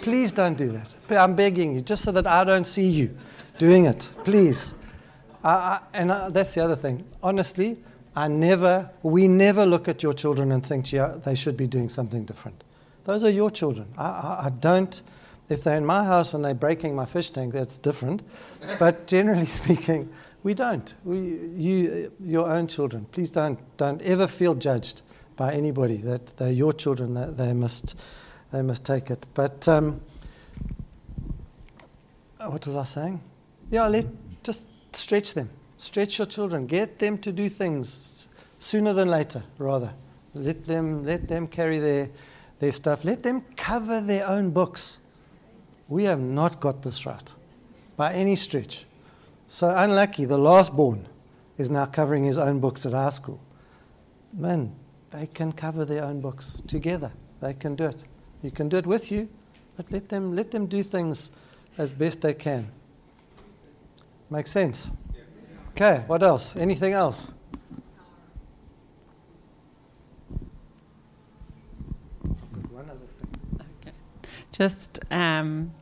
Please don't do that. I'm begging you, just so that I don't see you doing it. Please. I, I, and I, that's the other thing. Honestly, I never, we never look at your children and think, yeah, they should be doing something different. Those are your children. I, don't, if they're in my house and they're breaking my fish tank, that's different. but generally speaking, we don't. We, you, your own children. Please don't, don't ever feel judged by anybody that they're your children. That they must, they must take it. But um, what was I saying? Yeah, let just stretch them. Stretch your children. Get them to do things sooner than later, rather. Let them, let them carry their, their stuff. Let them cover their own books. We have not got this right by any stretch. So unlucky, the last born is now covering his own books at high school. Man, they can cover their own books together. They can do it. You can do it with you, but let them, let them do things as best they can. Makes sense? Okay, what else? Anything else? Okay. Just um,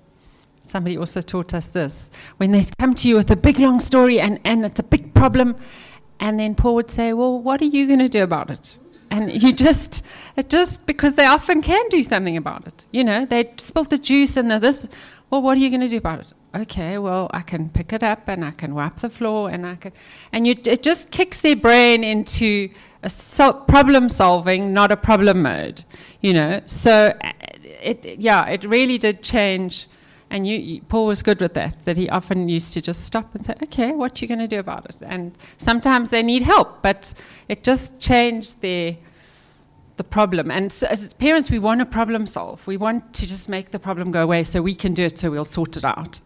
somebody also taught us this. When they come to you with a big long story and, and it's a big problem, and then Paul would say, Well, what are you going to do about it? And you just, it just, because they often can do something about it. You know, they spilt the juice and the this. Well, what are you going to do about it? Okay, well, I can pick it up and I can wipe the floor and I can, and you, it just kicks their brain into a problem solving, not a problem mode. You know, so it, yeah, it really did change. And you, you, Paul was good with that. That he often used to just stop and say, "Okay, what are you going to do about it?" And sometimes they need help, but it just changed their the problem. And so as parents, we want to problem solve. We want to just make the problem go away so we can do it, so we'll sort it out.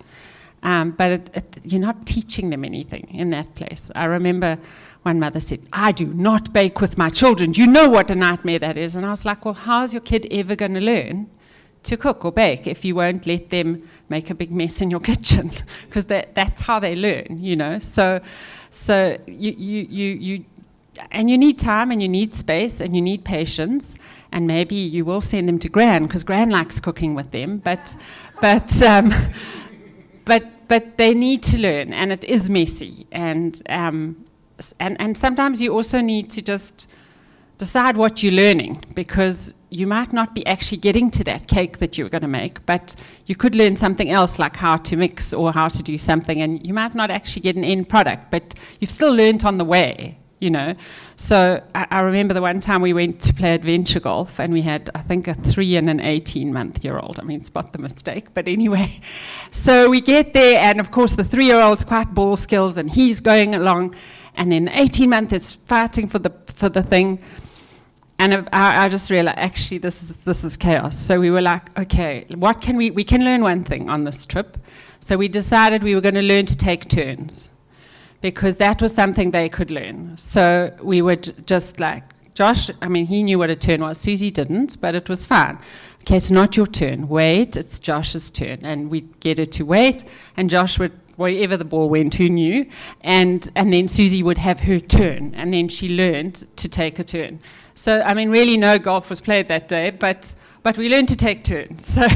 Um, but it, it, you're not teaching them anything in that place. I remember one mother said, I do not bake with my children. You know what a nightmare that is. And I was like, well, how's your kid ever going to learn to cook or bake if you won't let them make a big mess in your kitchen? Because that, that's how they learn, you know. So, so you, you, you, you, and you need time and you need space and you need patience and maybe you will send them to Gran because Gran likes cooking with them but but um, but but they need to learn, and it is messy. And, um, and, and sometimes you also need to just decide what you're learning because you might not be actually getting to that cake that you're going to make, but you could learn something else like how to mix or how to do something, and you might not actually get an end product, but you've still learned on the way, you know. So I, I remember the one time we went to play adventure golf, and we had, I think, a three and an 18 month year old. I mean, spot the mistake, but anyway. So we get there, and of course, the three year old's quite ball skills, and he's going along, and then the 18 month is fighting for the, for the thing. And I, I just realized, actually, this is, this is chaos. So we were like, okay, what can we, we can learn one thing on this trip. So we decided we were going to learn to take turns because that was something they could learn. So we would just like, Josh, I mean, he knew what a turn was. Susie didn't, but it was fine. Okay, it's not your turn. Wait, it's Josh's turn. And we'd get her to wait, and Josh would, wherever the ball went, who knew? And, and then Susie would have her turn, and then she learned to take a turn. So, I mean, really, no golf was played that day, but, but we learned to take turns. So,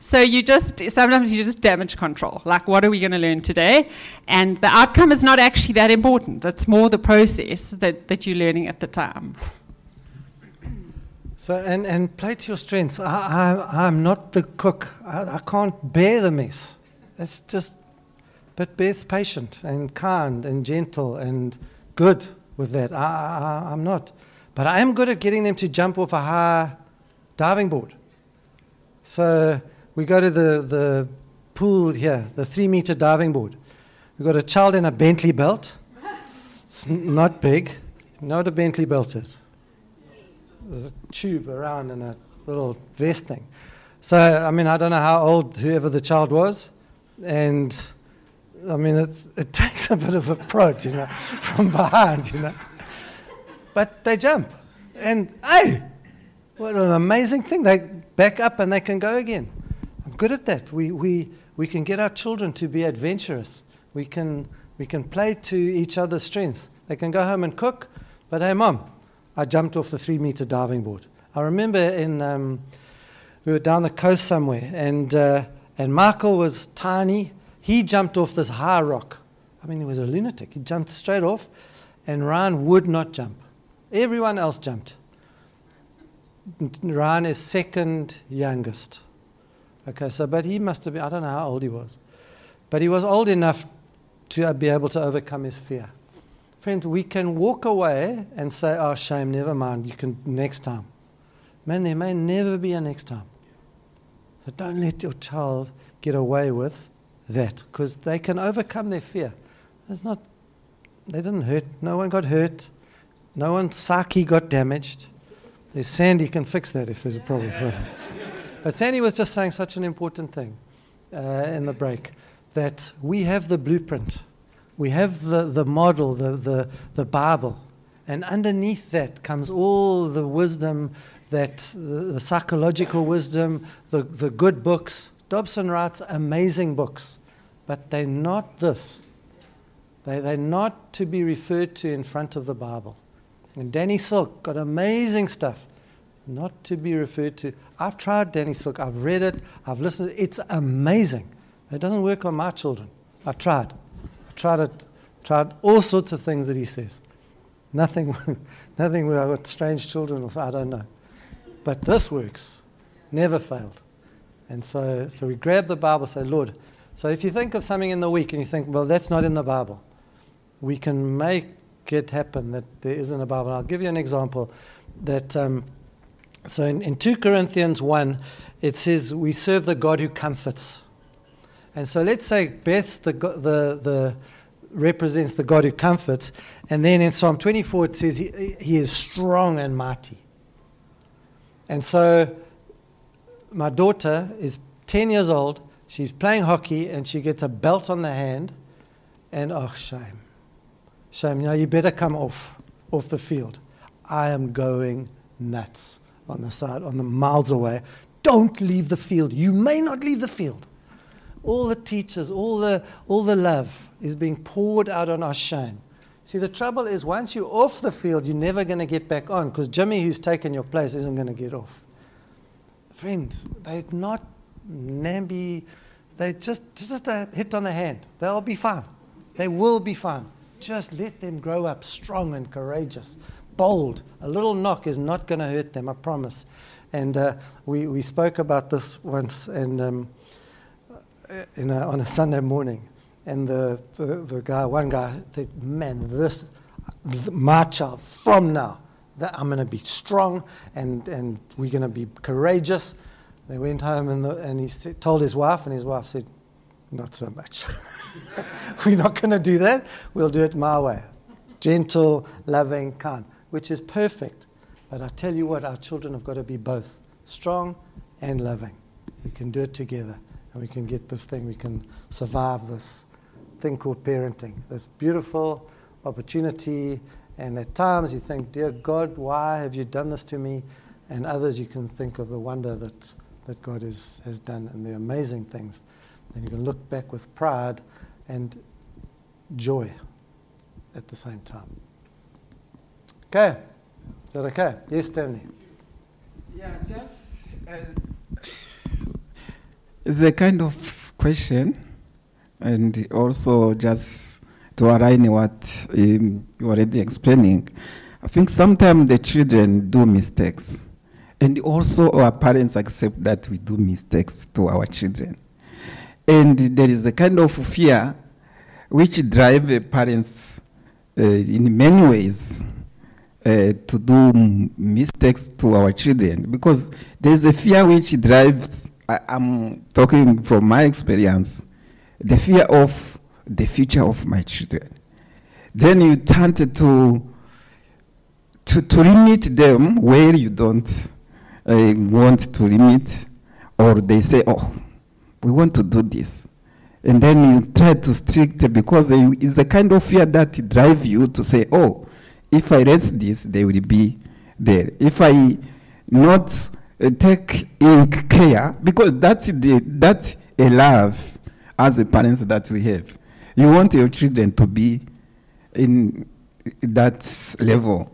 so you just, sometimes you just damage control. Like, what are we going to learn today? And the outcome is not actually that important. It's more the process that, that you're learning at the time. So, and, and play to your strengths. I, I, I'm not the cook. I, I can't bear the mess. It's just, but Beth's patient and kind and gentle and good with that. I, I, I'm not. But I am good at getting them to jump off a high diving board. So we go to the, the pool here, the three meter diving board. We've got a child in a Bentley belt. It's not big. You know what a Bentley belt is? There's a tube around and a little vest thing. So, I mean, I don't know how old whoever the child was. And, I mean, it takes a bit of a prod, you know, from behind, you know. But they jump. And, hey, what an amazing thing. They back up and they can go again. I'm good at that. We, we, we can get our children to be adventurous. We can, we can play to each other's strengths. They can go home and cook, but hey, mom, I jumped off the three meter diving board. I remember in, um, we were down the coast somewhere, and, uh, and Michael was tiny. He jumped off this high rock. I mean, he was a lunatic. He jumped straight off, and Ryan would not jump. Everyone else jumped. Ryan is second youngest. Okay, so, but he must have been, I don't know how old he was, but he was old enough to be able to overcome his fear. Friends, we can walk away and say, oh, shame, never mind, you can next time. Man, there may never be a next time. So don't let your child get away with that because they can overcome their fear. It's not, they didn't hurt, no one got hurt, no one, Saki got damaged. There's Sandy can fix that if there's a problem. but Sandy was just saying such an important thing uh, in the break that we have the blueprint, we have the, the model, the, the, the Bible, and underneath that comes all the wisdom that the, the psychological wisdom, the, the good books. Dobson writes amazing books, but they're not this. They, they're not to be referred to in front of the Bible. And Danny Silk got amazing stuff, not to be referred to. I've tried Danny Silk, I've read it, I've listened. It's amazing. It doesn't work on my children. I tried. I tried it, tried all sorts of things that he says. Nothing, nothing where I've got strange children or I don't know. But this works. Never failed. And so, so we grab the Bible, say, Lord. So if you think of something in the week and you think, well, that's not in the Bible, we can make it happen that there isn't a Bible. I'll give you an example. That um, so in, in 2 Corinthians 1, it says we serve the God who comforts. And so let's say Beth's the, the, the represents the God who comforts. And then in Psalm 24, it says he, he is strong and mighty. And so my daughter is 10 years old. She's playing hockey and she gets a belt on the hand. And oh, shame. Shame. Now you better come off, off the field. I am going nuts on the side, on the miles away. Don't leave the field. You may not leave the field. All the teachers, all the, all the love is being poured out on our shame. See, the trouble is once you're off the field, you're never going to get back on because Jimmy, who's taken your place, isn't going to get off. Friends, they're not namby, they just just a hit on the hand. They'll be fine. They will be fine. Just let them grow up strong and courageous, bold. A little knock is not going to hurt them, I promise. And uh, we, we spoke about this once and, um, in a, on a Sunday morning. And the, the, the, guy, one guy, said, man, this, my child, from now, that I'm going to be strong and, and we're going to be courageous. They went home and, the, and he said, told his wife, and his wife said, not so much. we're not going to do that. We'll do it my way. Gentle, loving, kind, which is perfect. But I tell you what, our children have got to be both strong and loving. We can do it together and we can get this thing, we can survive this thing called parenting, this beautiful opportunity. And at times you think, Dear God, why have you done this to me? And others you can think of the wonder that, that God is, has done and the amazing things. And you can look back with pride and joy at the same time. Okay. Is that okay? Yes, Stanley. Yeah, just uh, it's a kind of question, and also just to align what um, you already explaining. I think sometimes the children do mistakes, and also our parents accept that we do mistakes to our children, and there is a kind of fear which drives parents uh, in many ways uh, to do mistakes to our children because there's a fear which drives, I, am talking from my experience, the fear of the future of my children. Then you tend to, to, to limit them where you don't uh, want to limit, or they say, oh, we want to do this. And then you try to strict because it's a kind of fear that drive you to say, oh, if I raise this, they will be there. If I not uh, take in care, because that's the that's a love as a parents that we have. You want your children to be in that level,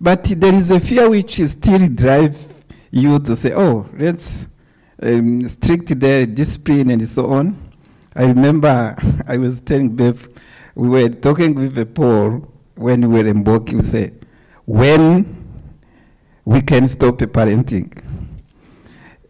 but there is a fear which still drive you to say, "Oh, let's um, strict their discipline and so on." I remember I was telling Bev, we were talking with Paul when we were in Boki, we say, when we can stop parenting.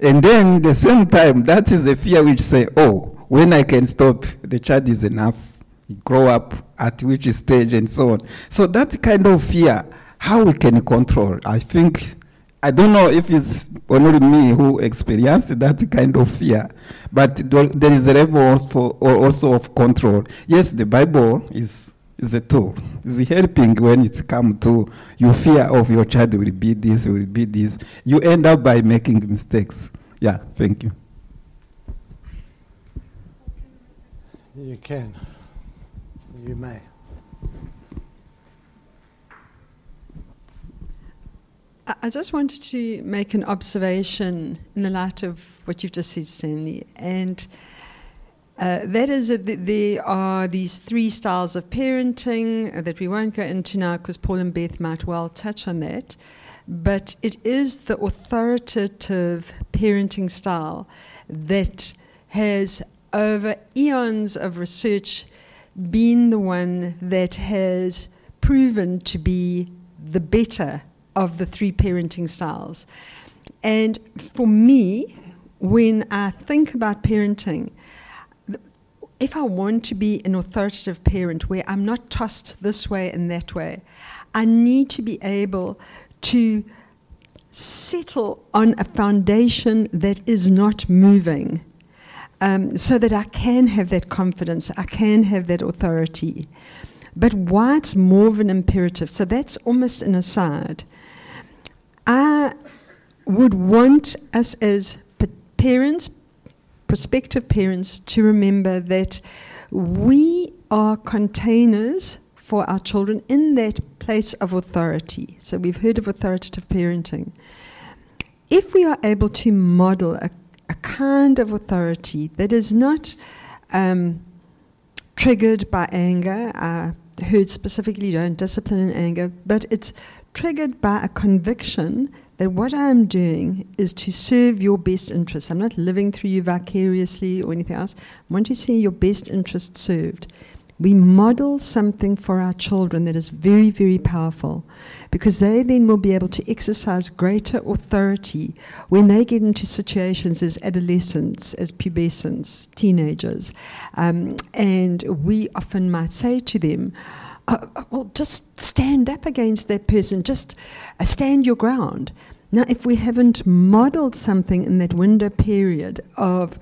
And then the same time, that is a fear which say, oh, when I can stop, the child is enough, grow up at which stage and so on. So that kind of fear, how we can control, I think, I don't know if it's only me who experienced that kind of fear, but there is a level for, also of control. Yes, the Bible is is a tool. It's helping when it comes to you fear of your child will be this, will be this. You end up by making mistakes. Yeah, thank you. You can. You may. I just wanted to make an observation in the light of what you've just said, Stanley. And uh, that is, that there are these three styles of parenting that we won't go into now because Paul and Beth might well touch on that. But it is the authoritative parenting style that has, over eons of research, been the one that has proven to be the better of the three parenting styles. And for me, when I think about parenting, if I want to be an authoritative parent where I'm not tossed this way and that way, I need to be able to settle on a foundation that is not moving um, so that I can have that confidence, I can have that authority. But why it's more of an imperative, so that's almost an aside. I would want us as parents, prospective parents to remember that we are containers for our children in that place of authority. So we've heard of authoritative parenting. If we are able to model a, a kind of authority that is not um, triggered by anger, I heard specifically don't discipline in anger, but it's triggered by a conviction that what I'm doing is to serve your best interests. I'm not living through you vicariously or anything else. I want to see your best interests served. We model something for our children that is very, very powerful because they then will be able to exercise greater authority when they get into situations as adolescents, as pubescents, teenagers. Um, and we often might say to them, uh, well, just stand up against that person, just uh, stand your ground. Now, if we haven't modeled something in that window period of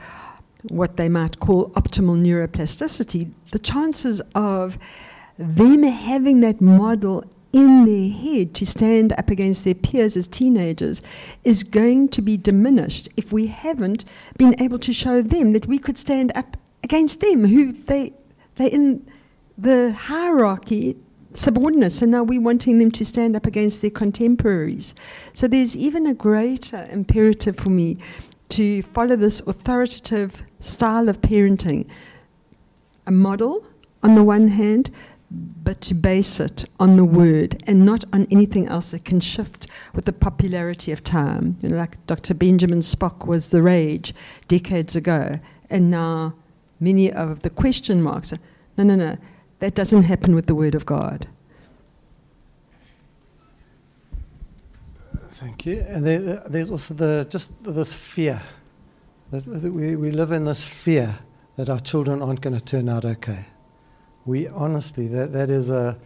what they might call optimal neuroplasticity, the chances of them having that model in their head to stand up against their peers as teenagers is going to be diminished if we haven't been able to show them that we could stand up against them who they they in the hierarchy subordinates and now we're wanting them to stand up against their contemporaries so there's even a greater imperative for me to follow this authoritative style of parenting a model on the one hand but to base it on the word and not on anything else that can shift with the popularity of time. You know, like Dr. Benjamin Spock was the rage decades ago, and now many of the question marks are no, no, no, that doesn't happen with the word of God. Thank you. And there, there's also the just this fear that, that we, we live in this fear that our children aren't going to turn out okay. We honestly, that, that is a,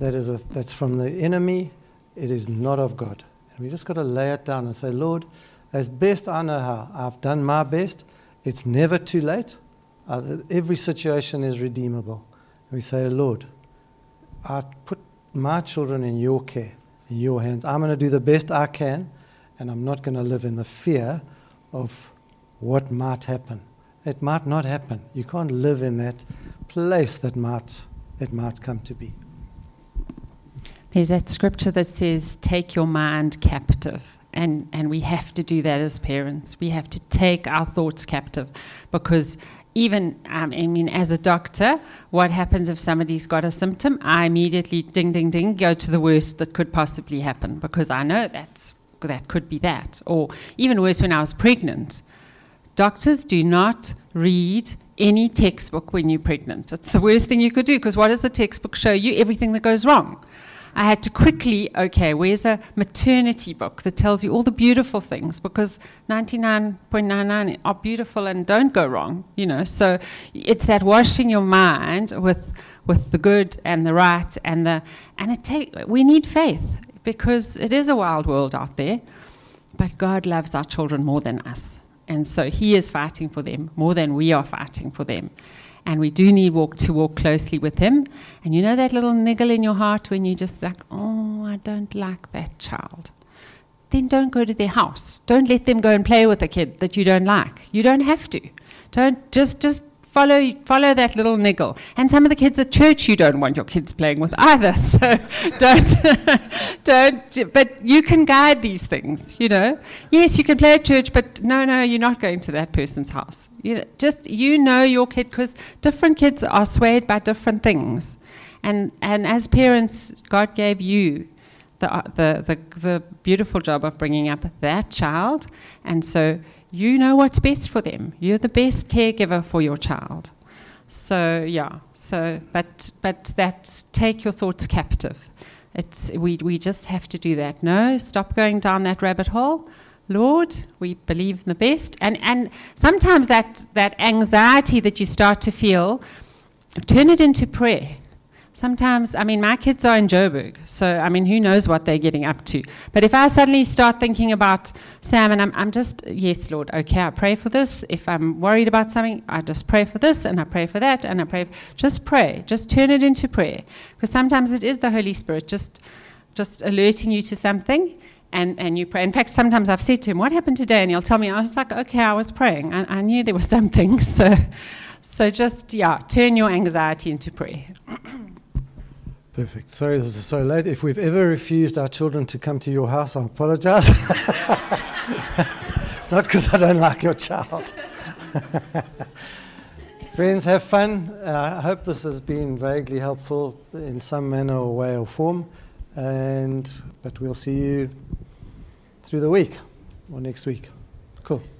that is a, that's from the enemy. It is not of God. And we just got to lay it down and say, Lord, as best I know how, I've done my best. It's never too late. Uh, every situation is redeemable. We say, Lord, I put my children in your care, in your hands. I'm going to do the best I can, and I'm not going to live in the fear of what might happen. It might not happen. You can't live in that place that might, it might come to be. There's that scripture that says, Take your mind captive. And, and we have to do that as parents. We have to take our thoughts captive because even, um, I mean, as a doctor, what happens if somebody's got a symptom? I immediately, ding, ding, ding, go to the worst that could possibly happen because I know that's, that could be that. Or even worse, when I was pregnant, doctors do not read any textbook when you're pregnant. It's the worst thing you could do because what does a textbook show you? Everything that goes wrong. I had to quickly, okay, where's a maternity book that tells you all the beautiful things? Because 99.99 are beautiful and don't go wrong, you know. So it's that washing your mind with with the good and the right and the and it take we need faith because it is a wild world out there. But God loves our children more than us. And so he is fighting for them more than we are fighting for them. And we do need walk to walk closely with him. And you know that little niggle in your heart when you just like, oh, I don't like that child. Then don't go to their house. Don't let them go and play with a kid that you don't like. You don't have to. Don't just just follow follow that little niggle. And some of the kids at church you don't want your kids playing with either. So don't don't but you can guide these things, you know. Yes, you can play at church, but no, no, you're not going to that person's house. You just you know your kid because different kids are swayed by different things. And and as parents, God gave you the, the, the, the beautiful job of bringing up that child. And so you know what's best for them. You're the best caregiver for your child. So yeah. So but but that take your thoughts captive. It's we we just have to do that. No, stop going down that rabbit hole. Lord, we believe in the best. And and sometimes that that anxiety that you start to feel, turn it into prayer. Sometimes, I mean, my kids are in Joburg, so I mean, who knows what they're getting up to. But if I suddenly start thinking about Sam and I'm, I'm just, yes, Lord, okay, I pray for this. If I'm worried about something, I just pray for this and I pray for that and I pray. just pray. Just turn it into prayer. Because sometimes it is the Holy Spirit just, just alerting you to something and, and you pray. In fact, sometimes I've said to him, What happened today? And he'll tell me, I was like, Okay, I was praying. I, I knew there was something. So, so just, yeah, turn your anxiety into prayer. Perfect. Sorry this is so late. If we've ever refused our children to come to your house, I apologize. it's not because I don't like your child. Friends, have fun. Uh, I hope this has been vaguely helpful in some manner or way or form. And but we'll see you through the week or next week. Cool.